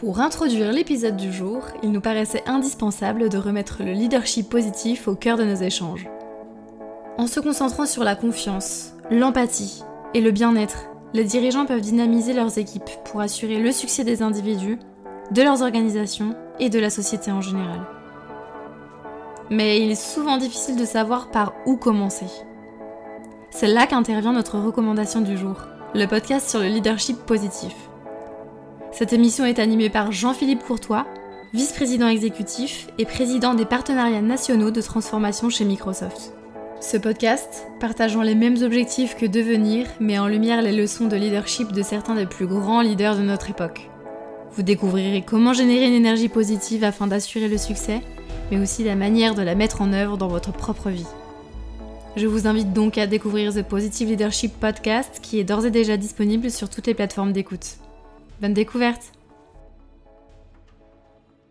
Pour introduire l'épisode du jour, il nous paraissait indispensable de remettre le leadership positif au cœur de nos échanges. En se concentrant sur la confiance, l'empathie et le bien-être, les dirigeants peuvent dynamiser leurs équipes pour assurer le succès des individus, de leurs organisations et de la société en général. Mais il est souvent difficile de savoir par où commencer. C'est là qu'intervient notre recommandation du jour, le podcast sur le leadership positif. Cette émission est animée par Jean-Philippe Courtois, vice-président exécutif et président des partenariats nationaux de transformation chez Microsoft. Ce podcast, partageant les mêmes objectifs que Devenir, met en lumière les leçons de leadership de certains des plus grands leaders de notre époque. Vous découvrirez comment générer une énergie positive afin d'assurer le succès, mais aussi la manière de la mettre en œuvre dans votre propre vie. Je vous invite donc à découvrir The Positive Leadership Podcast qui est d'ores et déjà disponible sur toutes les plateformes d'écoute. Bonne découverte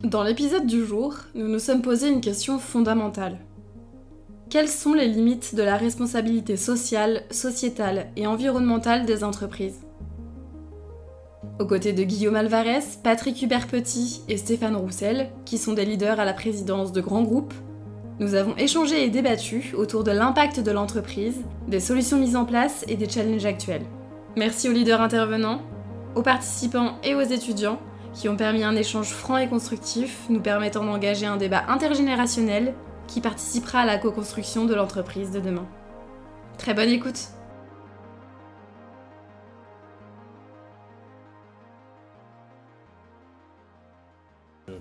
Dans l'épisode du jour, nous nous sommes posé une question fondamentale. Quelles sont les limites de la responsabilité sociale, sociétale et environnementale des entreprises? Aux côtés de Guillaume Alvarez, Patrick Hubert-Petit et Stéphane Roussel, qui sont des leaders à la présidence de grands groupes, nous avons échangé et débattu autour de l'impact de l'entreprise, des solutions mises en place et des challenges actuels. Merci aux leaders intervenants, aux participants et aux étudiants qui ont permis un échange franc et constructif, nous permettant d'engager un débat intergénérationnel qui participera à la co-construction de l'entreprise de demain. Très bonne écoute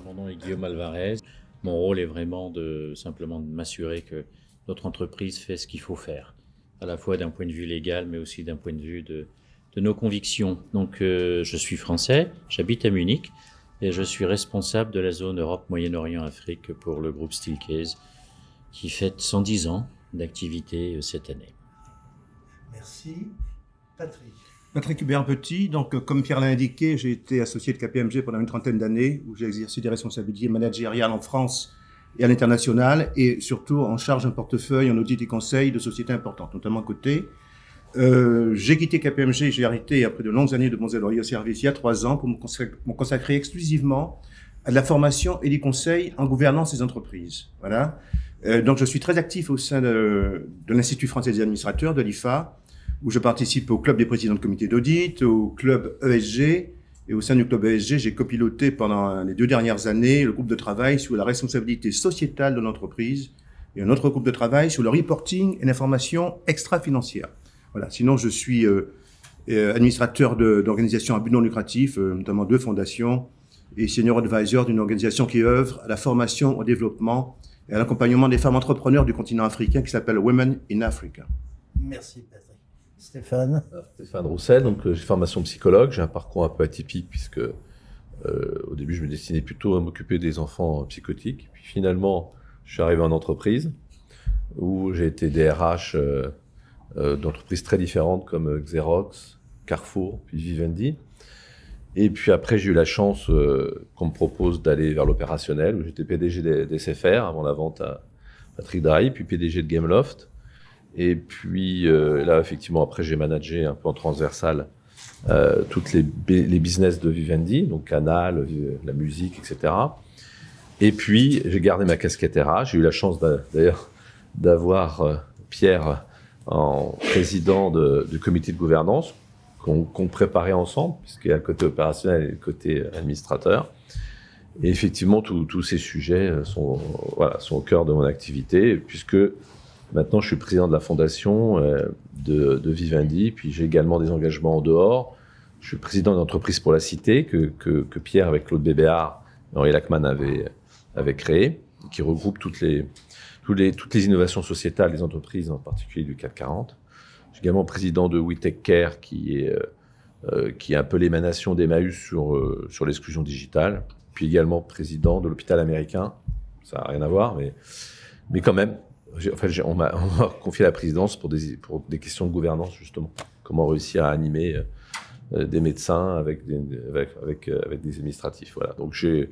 Mon nom est Guillaume Alvarez. Mon rôle est vraiment de simplement de m'assurer que notre entreprise fait ce qu'il faut faire, à la fois d'un point de vue légal, mais aussi d'un point de vue de, de nos convictions. Donc, euh, je suis français, j'habite à Munich et je suis responsable de la zone Europe, Moyen-Orient, Afrique pour le groupe Steelcase, qui fête 110 ans d'activité euh, cette année. Merci. Patrick. Patrick Hubert Petit, donc euh, comme Pierre l'a indiqué, j'ai été associé de KPMG pendant une trentaine d'années où j'ai exercé des responsabilités managériales en France et à l'international et surtout en charge d'un portefeuille en audit et conseil de sociétés importantes, notamment côté. Euh, j'ai quitté KPMG, j'ai arrêté après de longues années de mon au service il y a trois ans pour me consacrer, me consacrer exclusivement à de la formation et du conseil en gouvernance des entreprises. Voilà. Euh, donc je suis très actif au sein de, l'Institut français des administrateurs, de l'IFA, où je participe au club des présidents de comité d'audit, au club ESG. Et au sein du club ESG, j'ai copiloté pendant les deux dernières années le groupe de travail sur la responsabilité sociétale de l'entreprise et un autre groupe de travail sur le reporting et l'information extra-financière. Voilà. Sinon, je suis euh, euh administrateur d'organisations à but non lucratif, euh, notamment deux fondations, et senior advisor d'une organisation qui œuvre à la formation, au développement et à l'accompagnement des femmes entrepreneurs du continent africain qui s'appelle Women in Africa. Merci Patrick. Stéphane Stéphane Roussel, donc j'ai formation psychologue, j'ai un parcours un peu atypique puisque euh, au début je me destinais plutôt à m'occuper des enfants psychotiques. Puis finalement, je suis arrivé en entreprise où j'ai été DRH d'entreprises très différentes comme Xerox, Carrefour, puis Vivendi. Et puis après, j'ai eu la chance euh, qu'on me propose d'aller vers l'opérationnel, où j'étais PDG des, des SFR avant la vente à Patrick Drahi, puis PDG de Gameloft. Et puis euh, là, effectivement, après, j'ai managé un peu en transversal euh, toutes les, business de Vivendi, donc Canal, la musique, etc. Et puis, j'ai gardé ma casquette RH. J'ai eu la chance d'ailleurs d'avoir euh, Pierre en président de, du comité de gouvernance qu'on qu préparait ensemble, puisqu'il y a le côté opérationnel et le côté administrateur. Et effectivement, tous ces sujets sont, au cœur de mon activité, puisque Maintenant, je suis président de la fondation euh, de, Vivendi, puis j'ai également des engagements en dehors. Je suis président d'entreprise pour la cité que, Pierre, avec Claude Bébéard et Henri Lachman avait, avait créé, qui regroupe toutes les, toutes, les, innovations sociétales des entreprises, en particulier du CAC 40. Je suis également président de WeTech Care, qui est, euh, qui est un peu l'émanation d'Emmaüs sur, euh, sur l'exclusion digitale. Puis également président de l'hôpital américain. Ça n'a rien à voir, mais, mais quand même, Enfin, on m'a confié la présidence pour des, pour des questions de gouvernance, justement. Comment réussir à animer euh, des médecins avec des, avec, euh, avec des administratifs. Voilà. Donc, je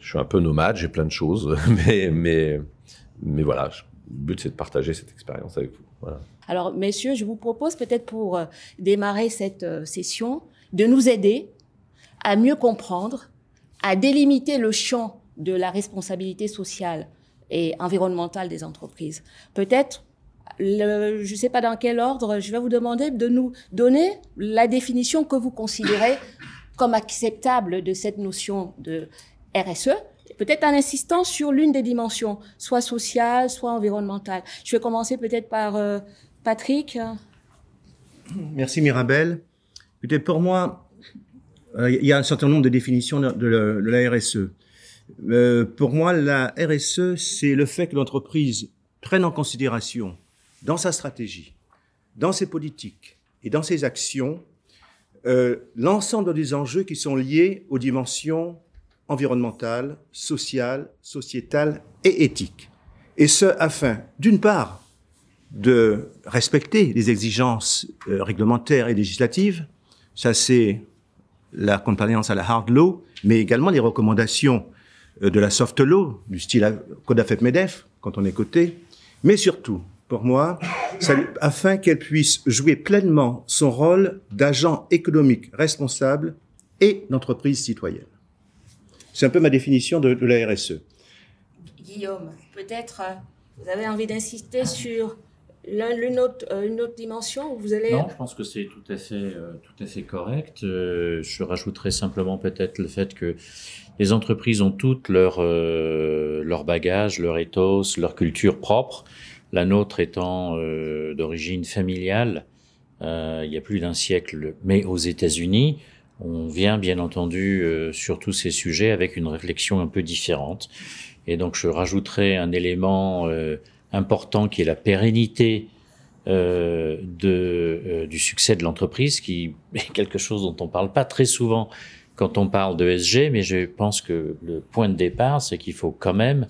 suis un peu nomade, j'ai plein de choses, mais, mais, mais voilà, le but, c'est de partager cette expérience avec vous. Alors, messieurs, je vous propose peut-être pour euh, démarrer cette session de nous aider à mieux comprendre, à délimiter le champ de la responsabilité sociale et environnementale des entreprises. Peut-être, je ne sais pas dans quel ordre, je vais vous demander de nous donner la définition que vous considérez comme acceptable de cette notion de RSE, peut-être en insistant sur l'une des dimensions, soit sociale, soit environnementale. Je vais commencer peut-être par euh, Patrick. Merci Mirabel. Peut-être pour moi, euh, il y a un certain nombre de définitions de, la RSE. Euh, pour moi, la RSE, c'est le fait que l'entreprise prenne en considération dans sa stratégie, dans ses politiques et dans ses actions l'ensemble des enjeux qui sont liés aux dimensions environnementales, sociales, sociétales et éthiques. Et ce, afin, d'une part, de respecter les exigences euh, réglementaires et législatives, ça c'est la compliance à la hard law, mais également les recommandations euh, de la soft law, du style Code AFEP-MEDEF, quand on est coté, mais surtout, pour moi, afin qu'elle puisse jouer pleinement son rôle d'agent économique responsable et d'entreprise citoyenne. C'est un peu ma définition de, la RSE. Guillaume, peut-être euh, vous avez envie d'insister sur une autre, euh, une autre dimension où vous allez... Non, je pense que c'est tout à fait, euh, tout à fait correct. je rajouterai simplement peut-être le fait que les entreprises ont toutes leur, leur bagage, leur ethos, leur culture propre la nôtre étant d'origine familiale, il y a plus d'un siècle, mais aux États-Unis, on vient bien entendu euh, sur tous ces sujets avec une réflexion un peu différente. Et donc je rajouterai un élément important qui est la pérennité de, du succès de l'entreprise, qui est quelque chose dont on parle pas très souvent quand on parle de SG, mais je pense que le point de départ, c'est qu'il faut quand même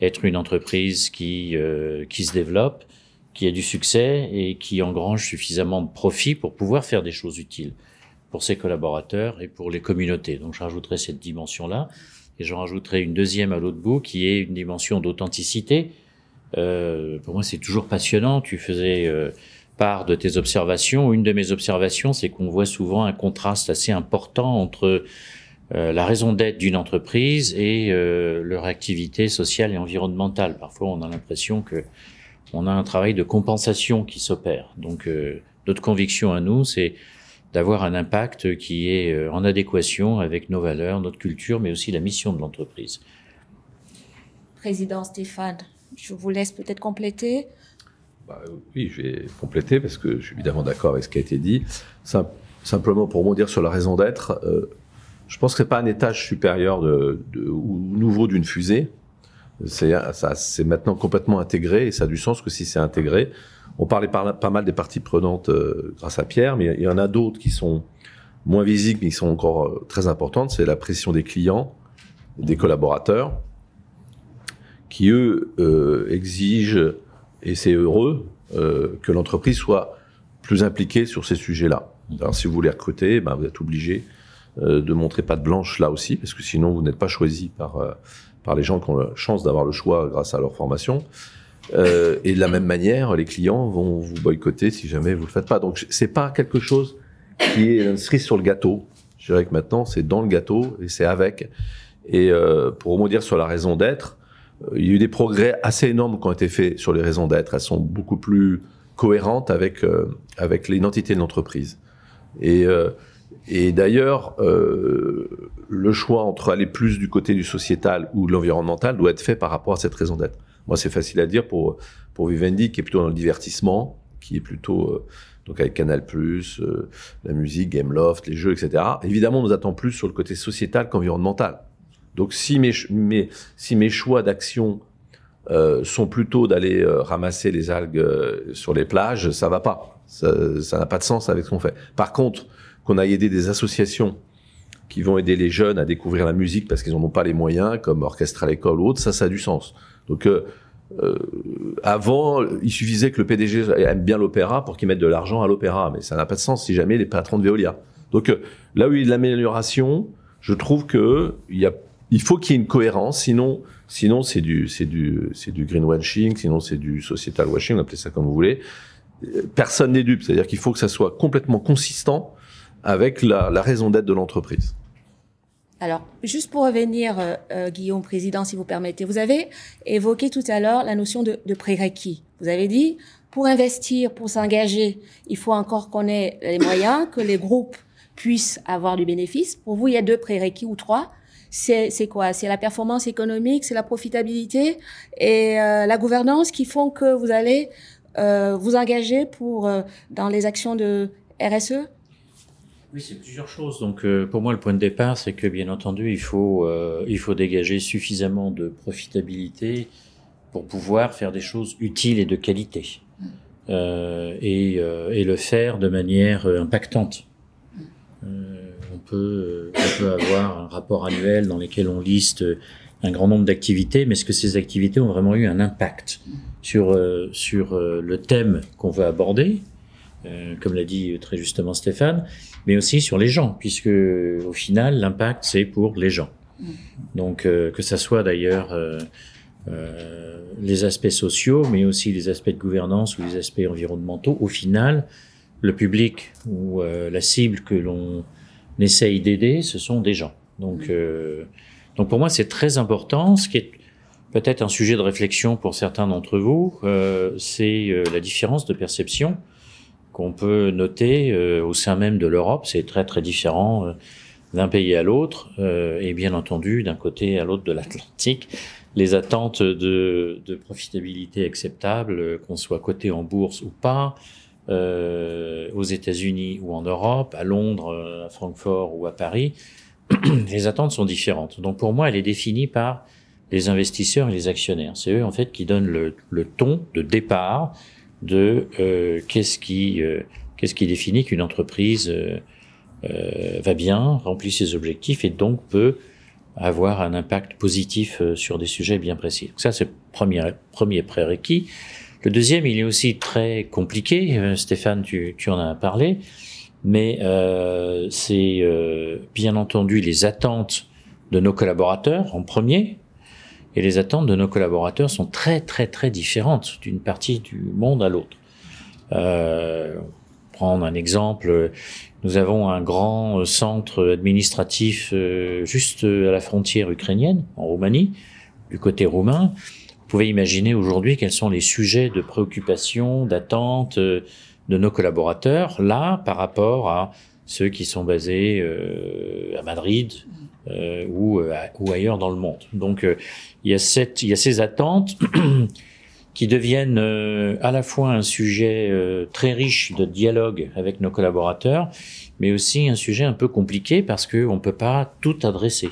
être une entreprise qui, euh, qui se développe, qui a du succès et qui engrange suffisamment de profit pour pouvoir faire des choses utiles pour ses collaborateurs et pour les communautés. Donc je cette dimension-là et j'en rajouterai une deuxième à l'autre bout qui est une dimension d'authenticité. Euh, pour moi, c'est toujours passionnant. Tu faisais euh, part de tes observations. Une de mes observations, c'est qu'on voit souvent un contraste assez important entre euh, la raison d'être d'une entreprise et leur activité sociale et environnementale. Parfois, on a l'impression que on a un travail de compensation qui s'opère. Donc, notre conviction à nous, c'est d'avoir un impact qui est en adéquation avec nos valeurs, notre culture, mais aussi la mission de l'entreprise. Président Stéphane, je vous laisse peut-être compléter. Bah, oui, je vais compléter parce que je suis évidemment d'accord avec ce qui a été dit. simplement pour dire sur la raison d'être, je pense que pas un étage supérieur de, ou nouveau d'une fusée. C'est maintenant complètement intégré et ça a du sens que si c'est intégré. On parlait pas mal des parties prenantes euh, grâce à Pierre, mais il y en a d'autres qui sont moins visibles mais qui sont encore euh, très importantes. C'est la pression des clients, des collaborateurs, qui eux euh, exigent et c'est heureux que l'entreprise soit plus impliquée sur ces sujets-là. Si vous voulez recruter, ben, vous êtes obligé de montrer pas de blanche là aussi, parce que sinon vous n'êtes pas choisi par par les gens qui ont la chance d'avoir le choix grâce à leur formation. Euh, et de la même manière, les clients vont vous boycotter si jamais vous le faites pas. Donc c'est pas quelque chose qui est inscrit sur le gâteau. Je dirais que maintenant c'est dans le gâteau et c'est avec. Et euh, pour dire sur la raison d'être, il y a eu des progrès assez énormes qui ont été faits sur les raisons d'être. Elles sont beaucoup plus cohérentes avec avec l'identité de l'entreprise. Et et d'ailleurs, euh, le choix entre aller plus du côté du sociétal ou de l'environnemental doit être fait par rapport à cette raison d'être. Moi, c'est facile à dire pour pour Vivendi qui est plutôt dans le divertissement, qui est plutôt euh, donc avec Canal+, euh, la musique, Gameloft, les jeux, etc. Évidemment, on nous attend plus sur le côté sociétal qu'environnemental. Donc, si mes, mes si mes choix d'action euh, sont plutôt d'aller euh, ramasser les algues sur les plages, ça va pas. Ça n'a pas de sens avec ce qu'on fait. Par contre, qu'on aille aider des associations qui vont aider les jeunes à découvrir la musique parce qu'ils n'en ont pas les moyens, comme Orchestre à l'école ou autre, ça, ça a du sens. Donc, euh, euh, avant, il suffisait que le PDG aime bien l'opéra pour qu'il mette de l'argent à l'opéra, mais ça n'a pas de sens si jamais les patrons de Veolia. Donc, euh, là où il y a de l'amélioration, je trouve que il y a, il faut qu'il y ait une cohérence, sinon, sinon c'est du, c'est du, c'est du greenwashing, sinon c'est du societal washing, appelez ça comme vous voulez. Personne n'est dupe, c'est-à-dire qu'il faut que ça soit complètement consistant avec la, raison d'être de l'entreprise. Alors, juste pour revenir, euh, euh, Guillaume, président, si vous permettez, vous avez évoqué tout à l'heure la notion de, de prérequis. Vous avez dit, pour investir, pour s'engager, il faut encore qu'on ait les moyens, que les groupes puissent avoir du bénéfice. Pour vous, il y a deux prérequis ou trois. C'est, quoi? C'est la performance économique, c'est la profitabilité et euh, la gouvernance qui font que vous allez euh, vous engager pour euh, dans les actions de RSE Oui, c'est plusieurs choses. Donc, euh, pour moi, le point de départ, c'est que, bien entendu, il faut, euh, il faut dégager suffisamment de profitabilité pour pouvoir faire des choses utiles et de qualité. Euh, et, euh, et le faire de manière euh, impactante. Euh, on, peut, on peut avoir un rapport annuel dans lequel on liste un grand nombre d'activités, mais est-ce que ces activités ont vraiment eu un impact sur, sur le thème qu'on veut aborder, euh, comme l'a dit très justement Stéphane, mais aussi sur les gens, puisque au final, l'impact, c'est pour les gens. Donc, euh, que ça soit d'ailleurs euh, euh, les aspects sociaux, mais aussi les aspects de gouvernance ou les aspects environnementaux, au final, le public ou euh, la cible que l'on essaye d'aider, ce sont des gens. Donc, euh, donc pour moi, c'est très important. Ce qui est peut-être un sujet de réflexion pour certains d'entre vous, euh, c'est euh, la différence de perception qu'on peut noter euh, au sein même de l'Europe. C'est très très différent euh, d'un pays à l'autre, euh, et bien entendu d'un côté à l'autre de l'Atlantique. Les attentes de, de profitabilité acceptables, euh, qu'on soit coté en bourse ou pas, euh, aux États-Unis ou en Europe, à Londres, euh, à Francfort ou à Paris, les attentes sont différentes. Donc pour moi, elle est définie par les investisseurs et les actionnaires. C'est eux en fait qui donnent le, le ton de départ de euh, qu'est-ce qui euh, qu'est-ce qui définit qu'une entreprise euh, euh, va bien, remplit ses objectifs et donc peut avoir un impact positif euh, sur des sujets bien précis. Donc ça c'est premier premier prérequis. Le deuxième, il est aussi très compliqué. Euh, Stéphane, tu, tu en as parlé, mais c'est bien entendu les attentes de nos collaborateurs en premier, et les attentes de nos collaborateurs sont très très très différentes d'une partie du monde à l'autre. Euh, prendre un exemple, nous avons un grand centre administratif euh, juste à la frontière ukrainienne, en Roumanie, du côté roumain. Vous pouvez imaginer aujourd'hui quels sont les sujets de préoccupation, d'attente euh, de nos collaborateurs là par rapport à ceux qui sont basés euh, à Madrid euh, ou, euh, ou ailleurs dans le monde. Donc euh, il y a cette, il y a ces attentes qui deviennent euh, à la fois un sujet euh, très riche de dialogue avec nos collaborateurs, mais aussi un sujet un peu compliqué parce que on peut pas tout adresser.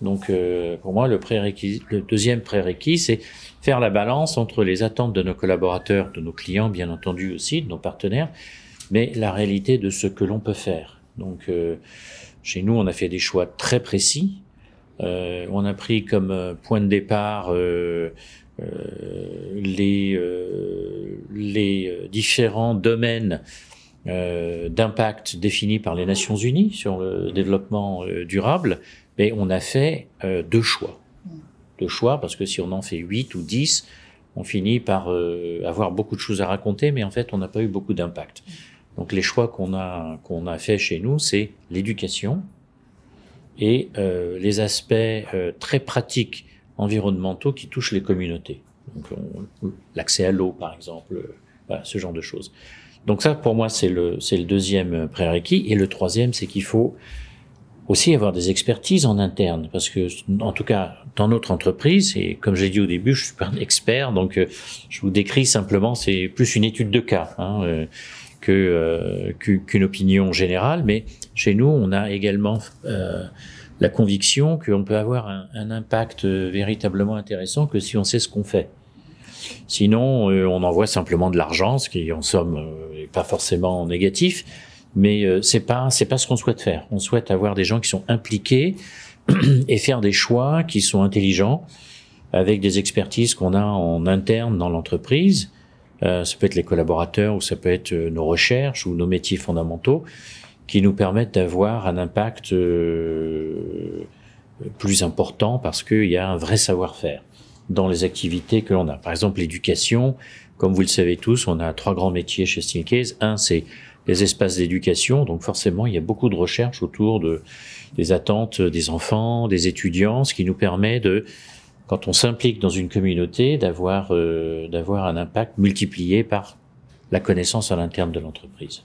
Donc euh, pour moi le prérequis, le deuxième prérequis, c'est faire la balance entre les attentes de nos collaborateurs, de nos clients bien entendu aussi, de nos partenaires, mais la réalité de ce que l'on peut faire. Donc euh, chez nous, on a fait des choix très précis. Euh, on a pris comme euh, point de départ euh, euh, les, euh, les euh, différents domaines d'impact définis par les Nations Unies sur le développement durable, mais on a fait deux choix. Deux choix, parce que si on en fait huit ou dix, on finit par avoir beaucoup de choses à raconter, mais en fait, on n'a pas eu beaucoup d'impact. Donc les choix qu'on a, qu'on a fait chez nous, c'est l'éducation et euh, les aspects euh, très pratiques environnementaux qui touchent les communautés. L'accès à l'eau, par exemple, euh, voilà, ce genre de choses. Donc ça, pour moi, c'est le, c'est le deuxième prérequis. Et le troisième, c'est qu'il faut aussi avoir des expertises en interne, parce que, en tout cas, dans notre entreprise, et comme j'ai dit au début, je suis pas un expert, donc euh, je vous décris simplement, c'est plus une étude de cas hein, euh, que euh, qu'u- qu'une opinion générale, mais chez nous, on a également euh, la conviction qu'on peut avoir un, un impact euh, véritablement intéressant que si on sait ce qu'on fait. Sinon, euh, on envoie simplement de l'argent, ce qui en somme euh, est pas forcément négatif, mais euh, c'est pas c'est pas ce qu'on souhaite faire. On souhaite avoir des gens qui sont impliqués et faire des choix qui sont intelligents avec des expertises qu'on a en interne dans l'entreprise. Euh, ça peut être les collaborateurs ou ça peut être euh, nos recherches ou nos métiers fondamentaux qui nous permettent d'avoir un impact euh, plus important parce qu'il y a un vrai savoir-faire. dans les activités que l'on a. Par exemple, l'éducation, comme vous le savez tous, on a trois grands métiers chez Steelcase. Un, c'est les espaces d'éducation, donc forcément, il y a beaucoup de recherches autour de, des attentes des enfants, des étudiants, ce qui nous permet de, quand on s'implique dans une communauté, d'avoir euh, d'avoir un impact multiplié par la connaissance à l'interne de l'entreprise.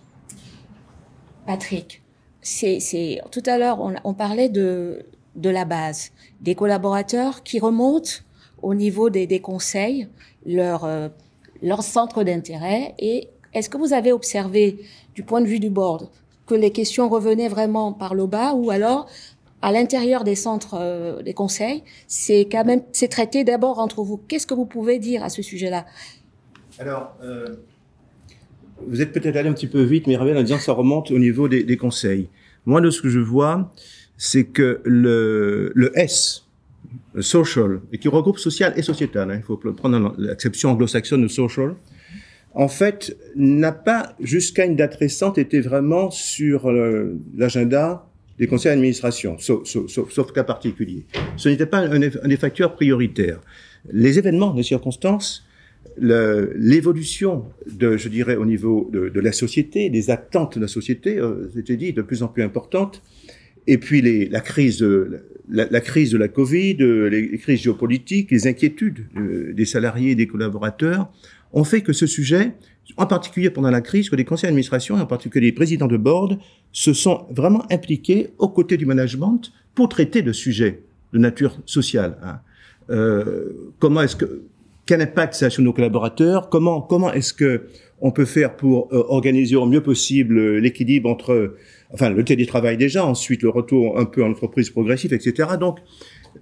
Patrick, c'est tout à l'heure on, on, parlait de de la base, des collaborateurs qui remontent au niveau des, des conseils, leur euh, leur centre d'intérêt et est-ce que vous avez observé du point de vue du board que les questions revenaient vraiment par le bas ou alors à l'intérieur des centres euh, des conseils, c'est quand même c'est traité d'abord entre vous. Qu'est-ce que vous pouvez dire à ce sujet-là? Alors, euh, vous êtes peut-être allé un petit peu vite, mais en disant que ça remonte au niveau des, des conseils. Moi, de ce que je vois, c'est que le, le S, le social, et qui regroupe social et sociétal, hein, il faut prendre l'acception anglo-saxonne de social, en fait, n'a pas, jusqu'à une date récente, été vraiment sur euh, l'agenda des conseils d'administration, sauf, cas particulier. Ce n'était pas un, des facteurs prioritaires. Les événements, les circonstances, l'évolution je dirais, au niveau de, la société, des attentes de la société, euh, c'était dit, de plus en plus importantes, et puis la crise, de, la, Covid, les, les crises géopolitiques, les inquiétudes euh, des salariés et des collaborateurs ont fait que ce sujet, en particulier pendant la crise, que les conseils d'administration, et en particulier les présidents de board, se sont vraiment impliqués aux côtés du management pour traiter de sujets de nature sociale. Hein. Euh, comment est-ce que quel impact ça a sur nos collaborateurs? Comment comment est-ce que on peut faire pour euh, organiser au mieux possible l'équilibre entre enfin le télétravail déjà, ensuite le retour un peu en entreprise progressive, etc. Donc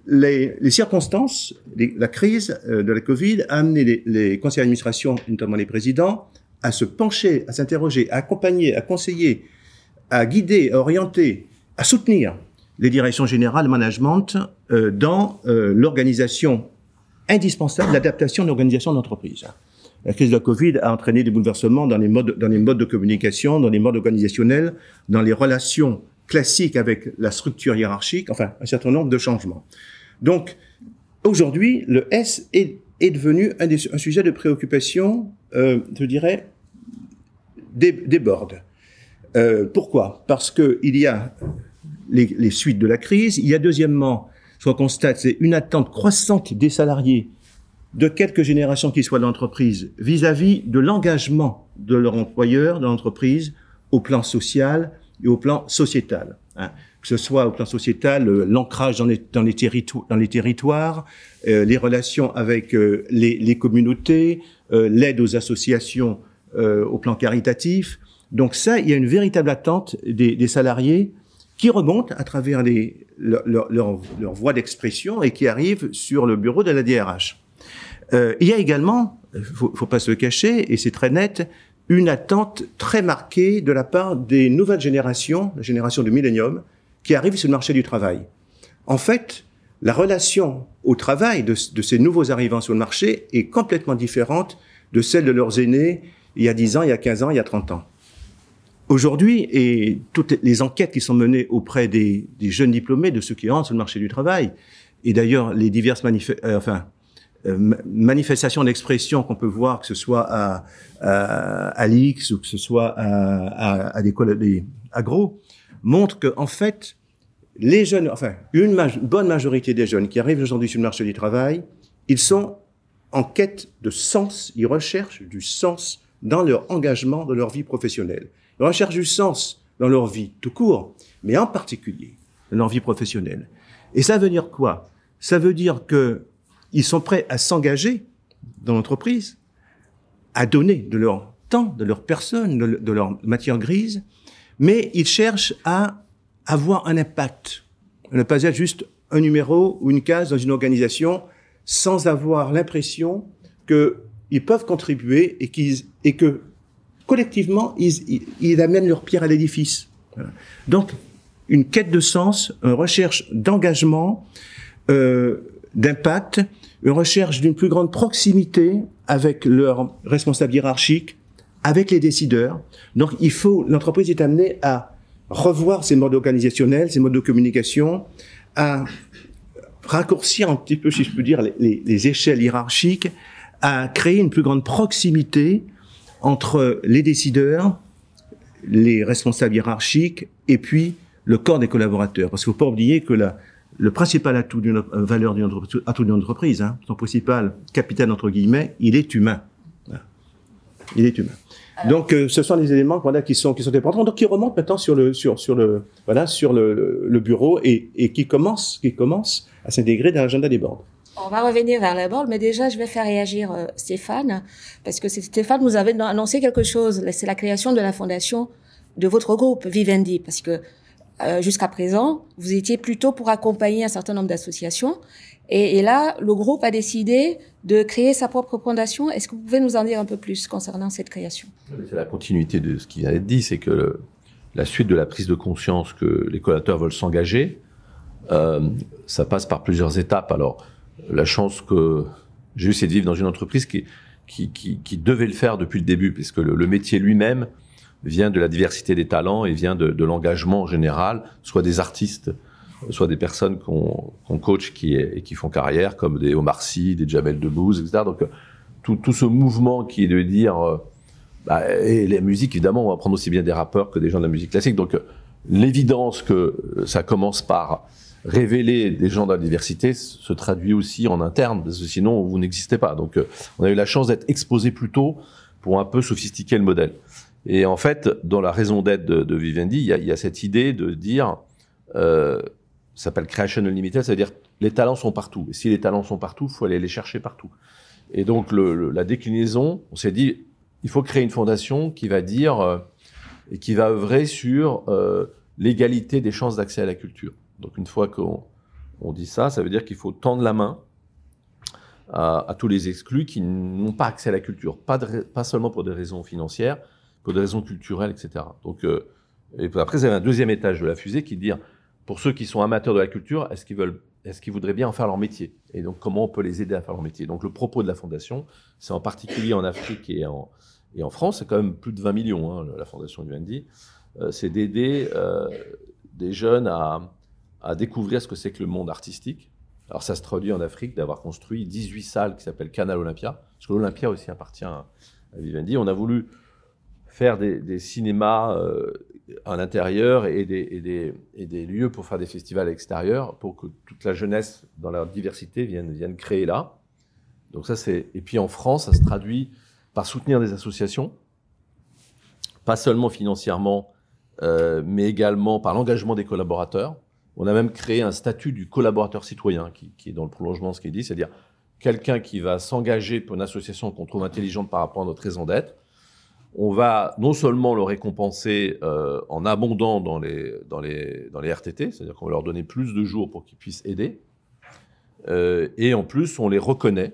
les, les circonstances, la crise euh, de la Covid a amené les, les conseils d'administration, notamment les présidents, à se pencher, à s'interroger, à accompagner, à conseiller, à guider, à orienter, à soutenir les directions générales, le management euh, dans euh, l'organisation indispensable, l'adaptation de l'organisation d'entreprise. La crise de la Covid a entraîné des bouleversements dans les modes, dans les modes de communication, dans les modes organisationnels, dans les relations classique avec la structure hiérarchique, enfin un certain nombre de changements. Donc aujourd'hui, le S est, est devenu un, des, un, sujet de préoccupation, euh, je dirais, boards. Euh, pourquoi? Parce que il y a les, suites de la crise. Il y a deuxièmement, ce qu'on constate, c'est une attente croissante des salariés de quelques générations qui soient dans l'entreprise vis-à-vis de l'engagement de leur employeur dans l'entreprise au plan social, et au plan sociétal. Hein. Que ce soit au plan sociétal, euh, l'ancrage dans les, territoires, euh, les relations avec euh, les, communautés, l'aide aux associations au plan caritatif. Donc ça, il y a une véritable attente des, des salariés qui remonte à travers les, leur, leur, leur, voie d'expression et qui arrive sur le bureau de la DRH. Euh, il y a également, faut, faut pas se le cacher, et c'est très net, une attente très marquée de la part des nouvelles générations, la génération du millénium, qui arrivent sur le marché du travail. En fait, la relation au travail de, de, ces nouveaux arrivants sur le marché est complètement différente de celle de leurs aînés il y a 10 ans, il y a 15 ans, il y a 30 ans. Aujourd'hui, et toutes les enquêtes qui sont menées auprès des, jeunes diplômés, de ceux qui rentrent sur le marché du travail, et d'ailleurs les diverses euh, euh, manifestations d'expression qu'on peut voir, que ce soit à, à, l'X ou que ce soit à, à, à des, agros, montrent que en fait, les jeunes, enfin, une bonne majorité des jeunes qui arrivent aujourd'hui sur le marché du travail, ils sont en quête de sens, ils recherchent du sens dans leur engagement, dans leur vie professionnelle. Ils recherchent du sens dans leur vie tout court, mais en particulier dans leur vie professionnelle. Et ça veut dire quoi? Ça veut dire que ils sont prêts à s'engager dans l'entreprise, à donner de leur temps, de leur personne, de, leur matière grise, mais ils cherchent à avoir un impact, ne pas être juste un numéro ou une case dans une organisation sans avoir l'impression qu'ils peuvent contribuer et, qu'ils et que collectivement, ils, ils, ils amènent leur pierre à l'édifice. Donc, une quête de sens, une recherche d'engagement, euh, d'impact, une recherche d'une plus grande proximité avec leurs responsables hiérarchiques, avec les décideurs. Donc, il faut, l'entreprise est amenée à revoir ses modes organisationnels, ses modes de communication, à raccourcir un petit peu, si je peux dire, les- les échelles hiérarchiques, à créer une plus grande proximité entre les décideurs, les responsables hiérarchiques et puis le corps des collaborateurs. Parce qu'il ne faut pas oublier que la, le principal atout d'une euh, valeur d'une entreprise, atout d'une entreprise, hein, son principal capital entre guillemets, il est humain. Voilà. Il est humain. Donc, euh, ce sont les éléments voilà, qui sont qui sont importants, donc qui remontent maintenant sur le sur sur le voilà sur le, le bureau et, et qui commencent qui commencent à s'intégrer dans l'agenda des boards. On va revenir vers la board, mais déjà, je vais faire réagir euh, Stéphane, parce que Stéphane nous avait annoncé quelque chose. C'est la création de la fondation de votre groupe Vivendi, parce que euh, jusqu'à présent, vous étiez plutôt pour accompagner un certain nombre d'associations, et, là, le groupe a décidé de créer sa propre fondation. Est-ce que vous pouvez nous en dire un peu plus concernant cette création? C'est la continuité de ce qui vient d'être dit, c'est que la suite de la prise de conscience que les collaborateurs veulent s'engager, euh, ça passe par plusieurs étapes. Alors, la chance que j'ai eu, c'est de vivre dans une entreprise qui, qui, qui, qui devait le faire depuis le début, puisque le, le métier lui-même vient de la diversité des talents et vient de, de l'engagement en général, soit des artistes, soit des personnes qu'on qu'on coach qui, et qui font carrière, comme des Omar Sy, des Jamel Debbouze, etc. Donc, euh, tout, tout ce mouvement qui est de dire... euh, bah, et la musique, évidemment, on va prendre aussi bien des rappeurs que des gens de la musique classique. Donc, euh, l'évidence que ça commence par révéler des gens de la diversité se traduit aussi en interne, parce que sinon, vous n'existez pas. Donc, euh, on a eu la chance d'être exposé plus tôt pour un peu sophistiquer le modèle. Et en fait, dans la raison d'être de, de Vivendi, il y, a, il y a cette idée de dire, euh, ça s'appelle Creation Unlimited, c'est-à-dire les talents sont partout. Et si les talents sont partout, il faut aller les chercher partout. Et donc, le, le- la déclinaison, on s'est dit, il faut créer une fondation qui va dire euh, et qui va œuvrer sur euh, l'égalité des chances d'accès à la culture. Donc une fois qu'on on dit ça, ça veut dire qu'il faut tendre la main à, tous les exclus qui n'ont pas accès à la culture, pas, seulement pour des raisons financières, pour des raisons culturelles, etc. Donc euh, et puis après, vous avez un deuxième étage de la fusée qui dit pour ceux qui sont amateurs de la culture, est-ce qu'ils voudraient bien en faire leur métier? Et donc, comment on peut les aider à faire leur métier? Donc, le propos de la fondation, c'est en particulier en Afrique et en, et en France, c'est quand même plus de 20 millions, hein, la fondation du Andy, euh, c'est d'aider euh, des jeunes à, à découvrir ce que c'est que le monde artistique. Alors, ça se traduit en Afrique d'avoir construit 18 salles qui s'appellent Canal Olympia, parce que l'Olympia aussi appartient à, Vivendi. On a voulu faire des, cinémas euh, à l'intérieur et des, lieux pour faire des festivals à l'extérieur, pour que toute la jeunesse, dans leur diversité, vienne, vienne créer là. Donc ça, c'est... Et puis en France, ça se traduit par soutenir des associations, pas seulement financièrement, euh, mais également par l'engagement des collaborateurs. On a même créé un statut du collaborateur citoyen, qui, est dans le prolongement de ce qui est dit, c'est-à-dire quelqu'un qui va s'engager pour une association qu'on trouve intelligente par rapport à notre raison d'être. On va non seulement le récompenser euh, en abondant dans les, dans les, dans les RTT, c'est-à-dire qu'on va leur donner plus de jours pour qu'ils puissent aider, euh, et en plus on les reconnaît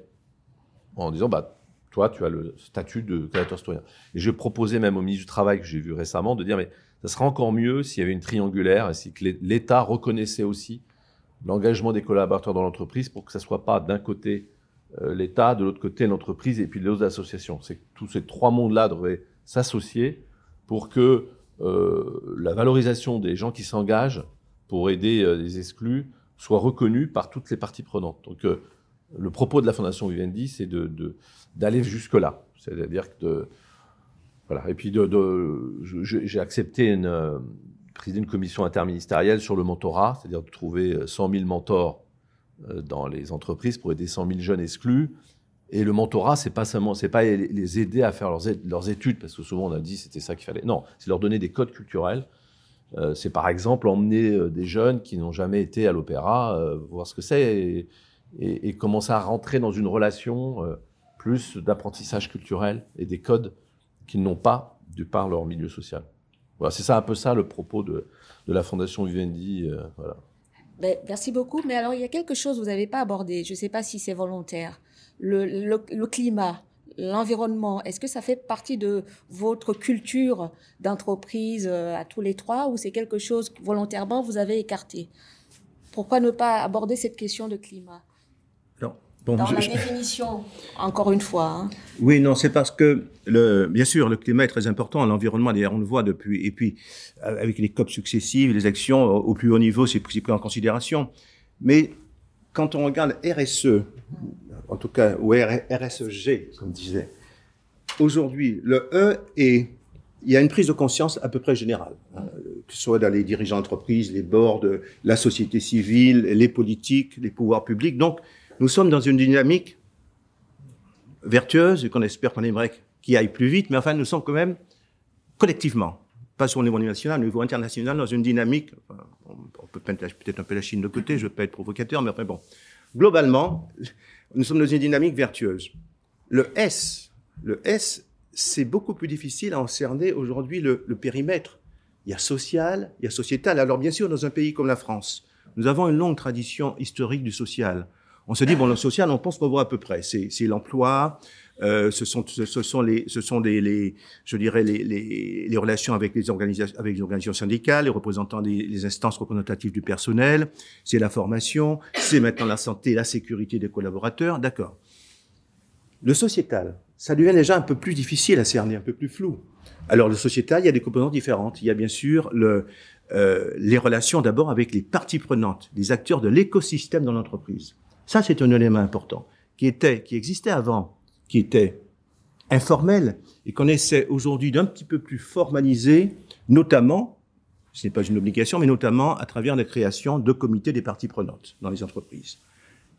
en disant bah, toi tu as le statut de collaborateur citoyen. Et je proposais même au ministre du Travail que j'ai vu récemment de dire mais ça serait encore mieux s'il y avait une triangulaire et si l'État reconnaissait aussi l'engagement des collaborateurs dans l'entreprise pour que ça soit pas d'un côté euh, l'État, de l'autre côté l'entreprise et puis les autres associations. C'est tous ces trois mondes-là devraient s'associer pour que euh, la valorisation des gens qui s'engagent pour aider euh, les exclus soit reconnue par toutes les parties prenantes. Donc le propos de la Fondation Vivendi, c'est d'aller jusque-là. C'est-à-dire que voilà. Et puis j'ai accepté une euh, présider une commission interministérielle sur le mentorat, c'est-à-dire de trouver 100 000 mentors euh, dans les entreprises pour aider 100 000 jeunes exclus. Et le mentorat, c'est pas seulement, c'est pas les aider à faire leurs, études, parce que souvent on a dit c'était ça qu'il fallait. Non, c'est leur donner des codes culturels. Euh, c'est par exemple emmener euh, des jeunes qui n'ont jamais été à l'opéra, euh, voir ce que c'est, et, commencer à rentrer dans une relation euh, plus d'apprentissage culturel et des codes qu'ils n'ont pas du par leur milieu social. Voilà, c'est ça un peu ça le propos de, la Fondation Vivendi. euh, voilà. Ben, merci beaucoup. Mais alors, il y a quelque chose que vous n'avez pas abordé. Je ne sais pas si c'est volontaire. Le, le, climat, l'environnement, est-ce que ça fait partie de votre culture d'entreprise euh, à tous les trois ou c'est quelque chose que volontairement vous avez écarté? Pourquoi ne pas aborder cette question de climat? Bon, Dans je, la je... définition, encore une fois. Hein. Oui, non, c'est parce que, le, bien sûr, le climat est très important. L'environnement, d'ailleurs, on le voit depuis. Et puis, avec les COP successives, les actions au plus haut niveau, c'est pris en considération. Mais quand on regarde RSE, en tout cas, ou RSEG, comme disait, aujourd'hui, le E est, il y a une prise de conscience à peu près générale, hein, que ce soit dans les dirigeants d'entreprise, les boards, la société civile, les politiques, les pouvoirs publics. Donc, nous sommes dans une dynamique vertueuse qu'on espère qu'on aimerait qu'il aille plus vite, mais enfin, nous sommes quand même collectivement, pas sur le niveau national, au niveau international, dans une dynamique, on peut peut-être un peu la Chine de côté, je ne veux pas être provocateur, mais enfin bon, globalement, nous sommes dans une dynamique vertueuse. Le S, le S, c'est beaucoup plus difficile à en cerner aujourd'hui le périmètre. Il y a social, il y a sociétal. Alors bien sûr, dans un pays comme la France, nous avons une longue tradition historique du social. On se dit, bon, le social, on pense qu'on voit à peu près. C'est l'emploi, euh, ce sont, ce, sont les, ce sont des, les, je dirais les, les, les, relations avec les organisations, avec les organisations syndicales, les représentants des les instances représentatives du personnel. C'est la formation, c'est maintenant la santé, la sécurité des collaborateurs. D'accord. Le sociétal, ça devient déjà un peu plus difficile à cerner, un peu plus flou. Alors le sociétal, il y a des composantes différentes. Il y a bien sûr le, euh, les relations d'abord avec les parties prenantes, les acteurs de l'écosystème dans l'entreprise. Ça, c'est un élément important qui était, qui existait avant qui était informel et qu'on essaie aujourd'hui d'un petit peu plus formaliser, notamment, ce n'est pas une obligation, mais notamment à travers la création de comités des parties prenantes dans les entreprises,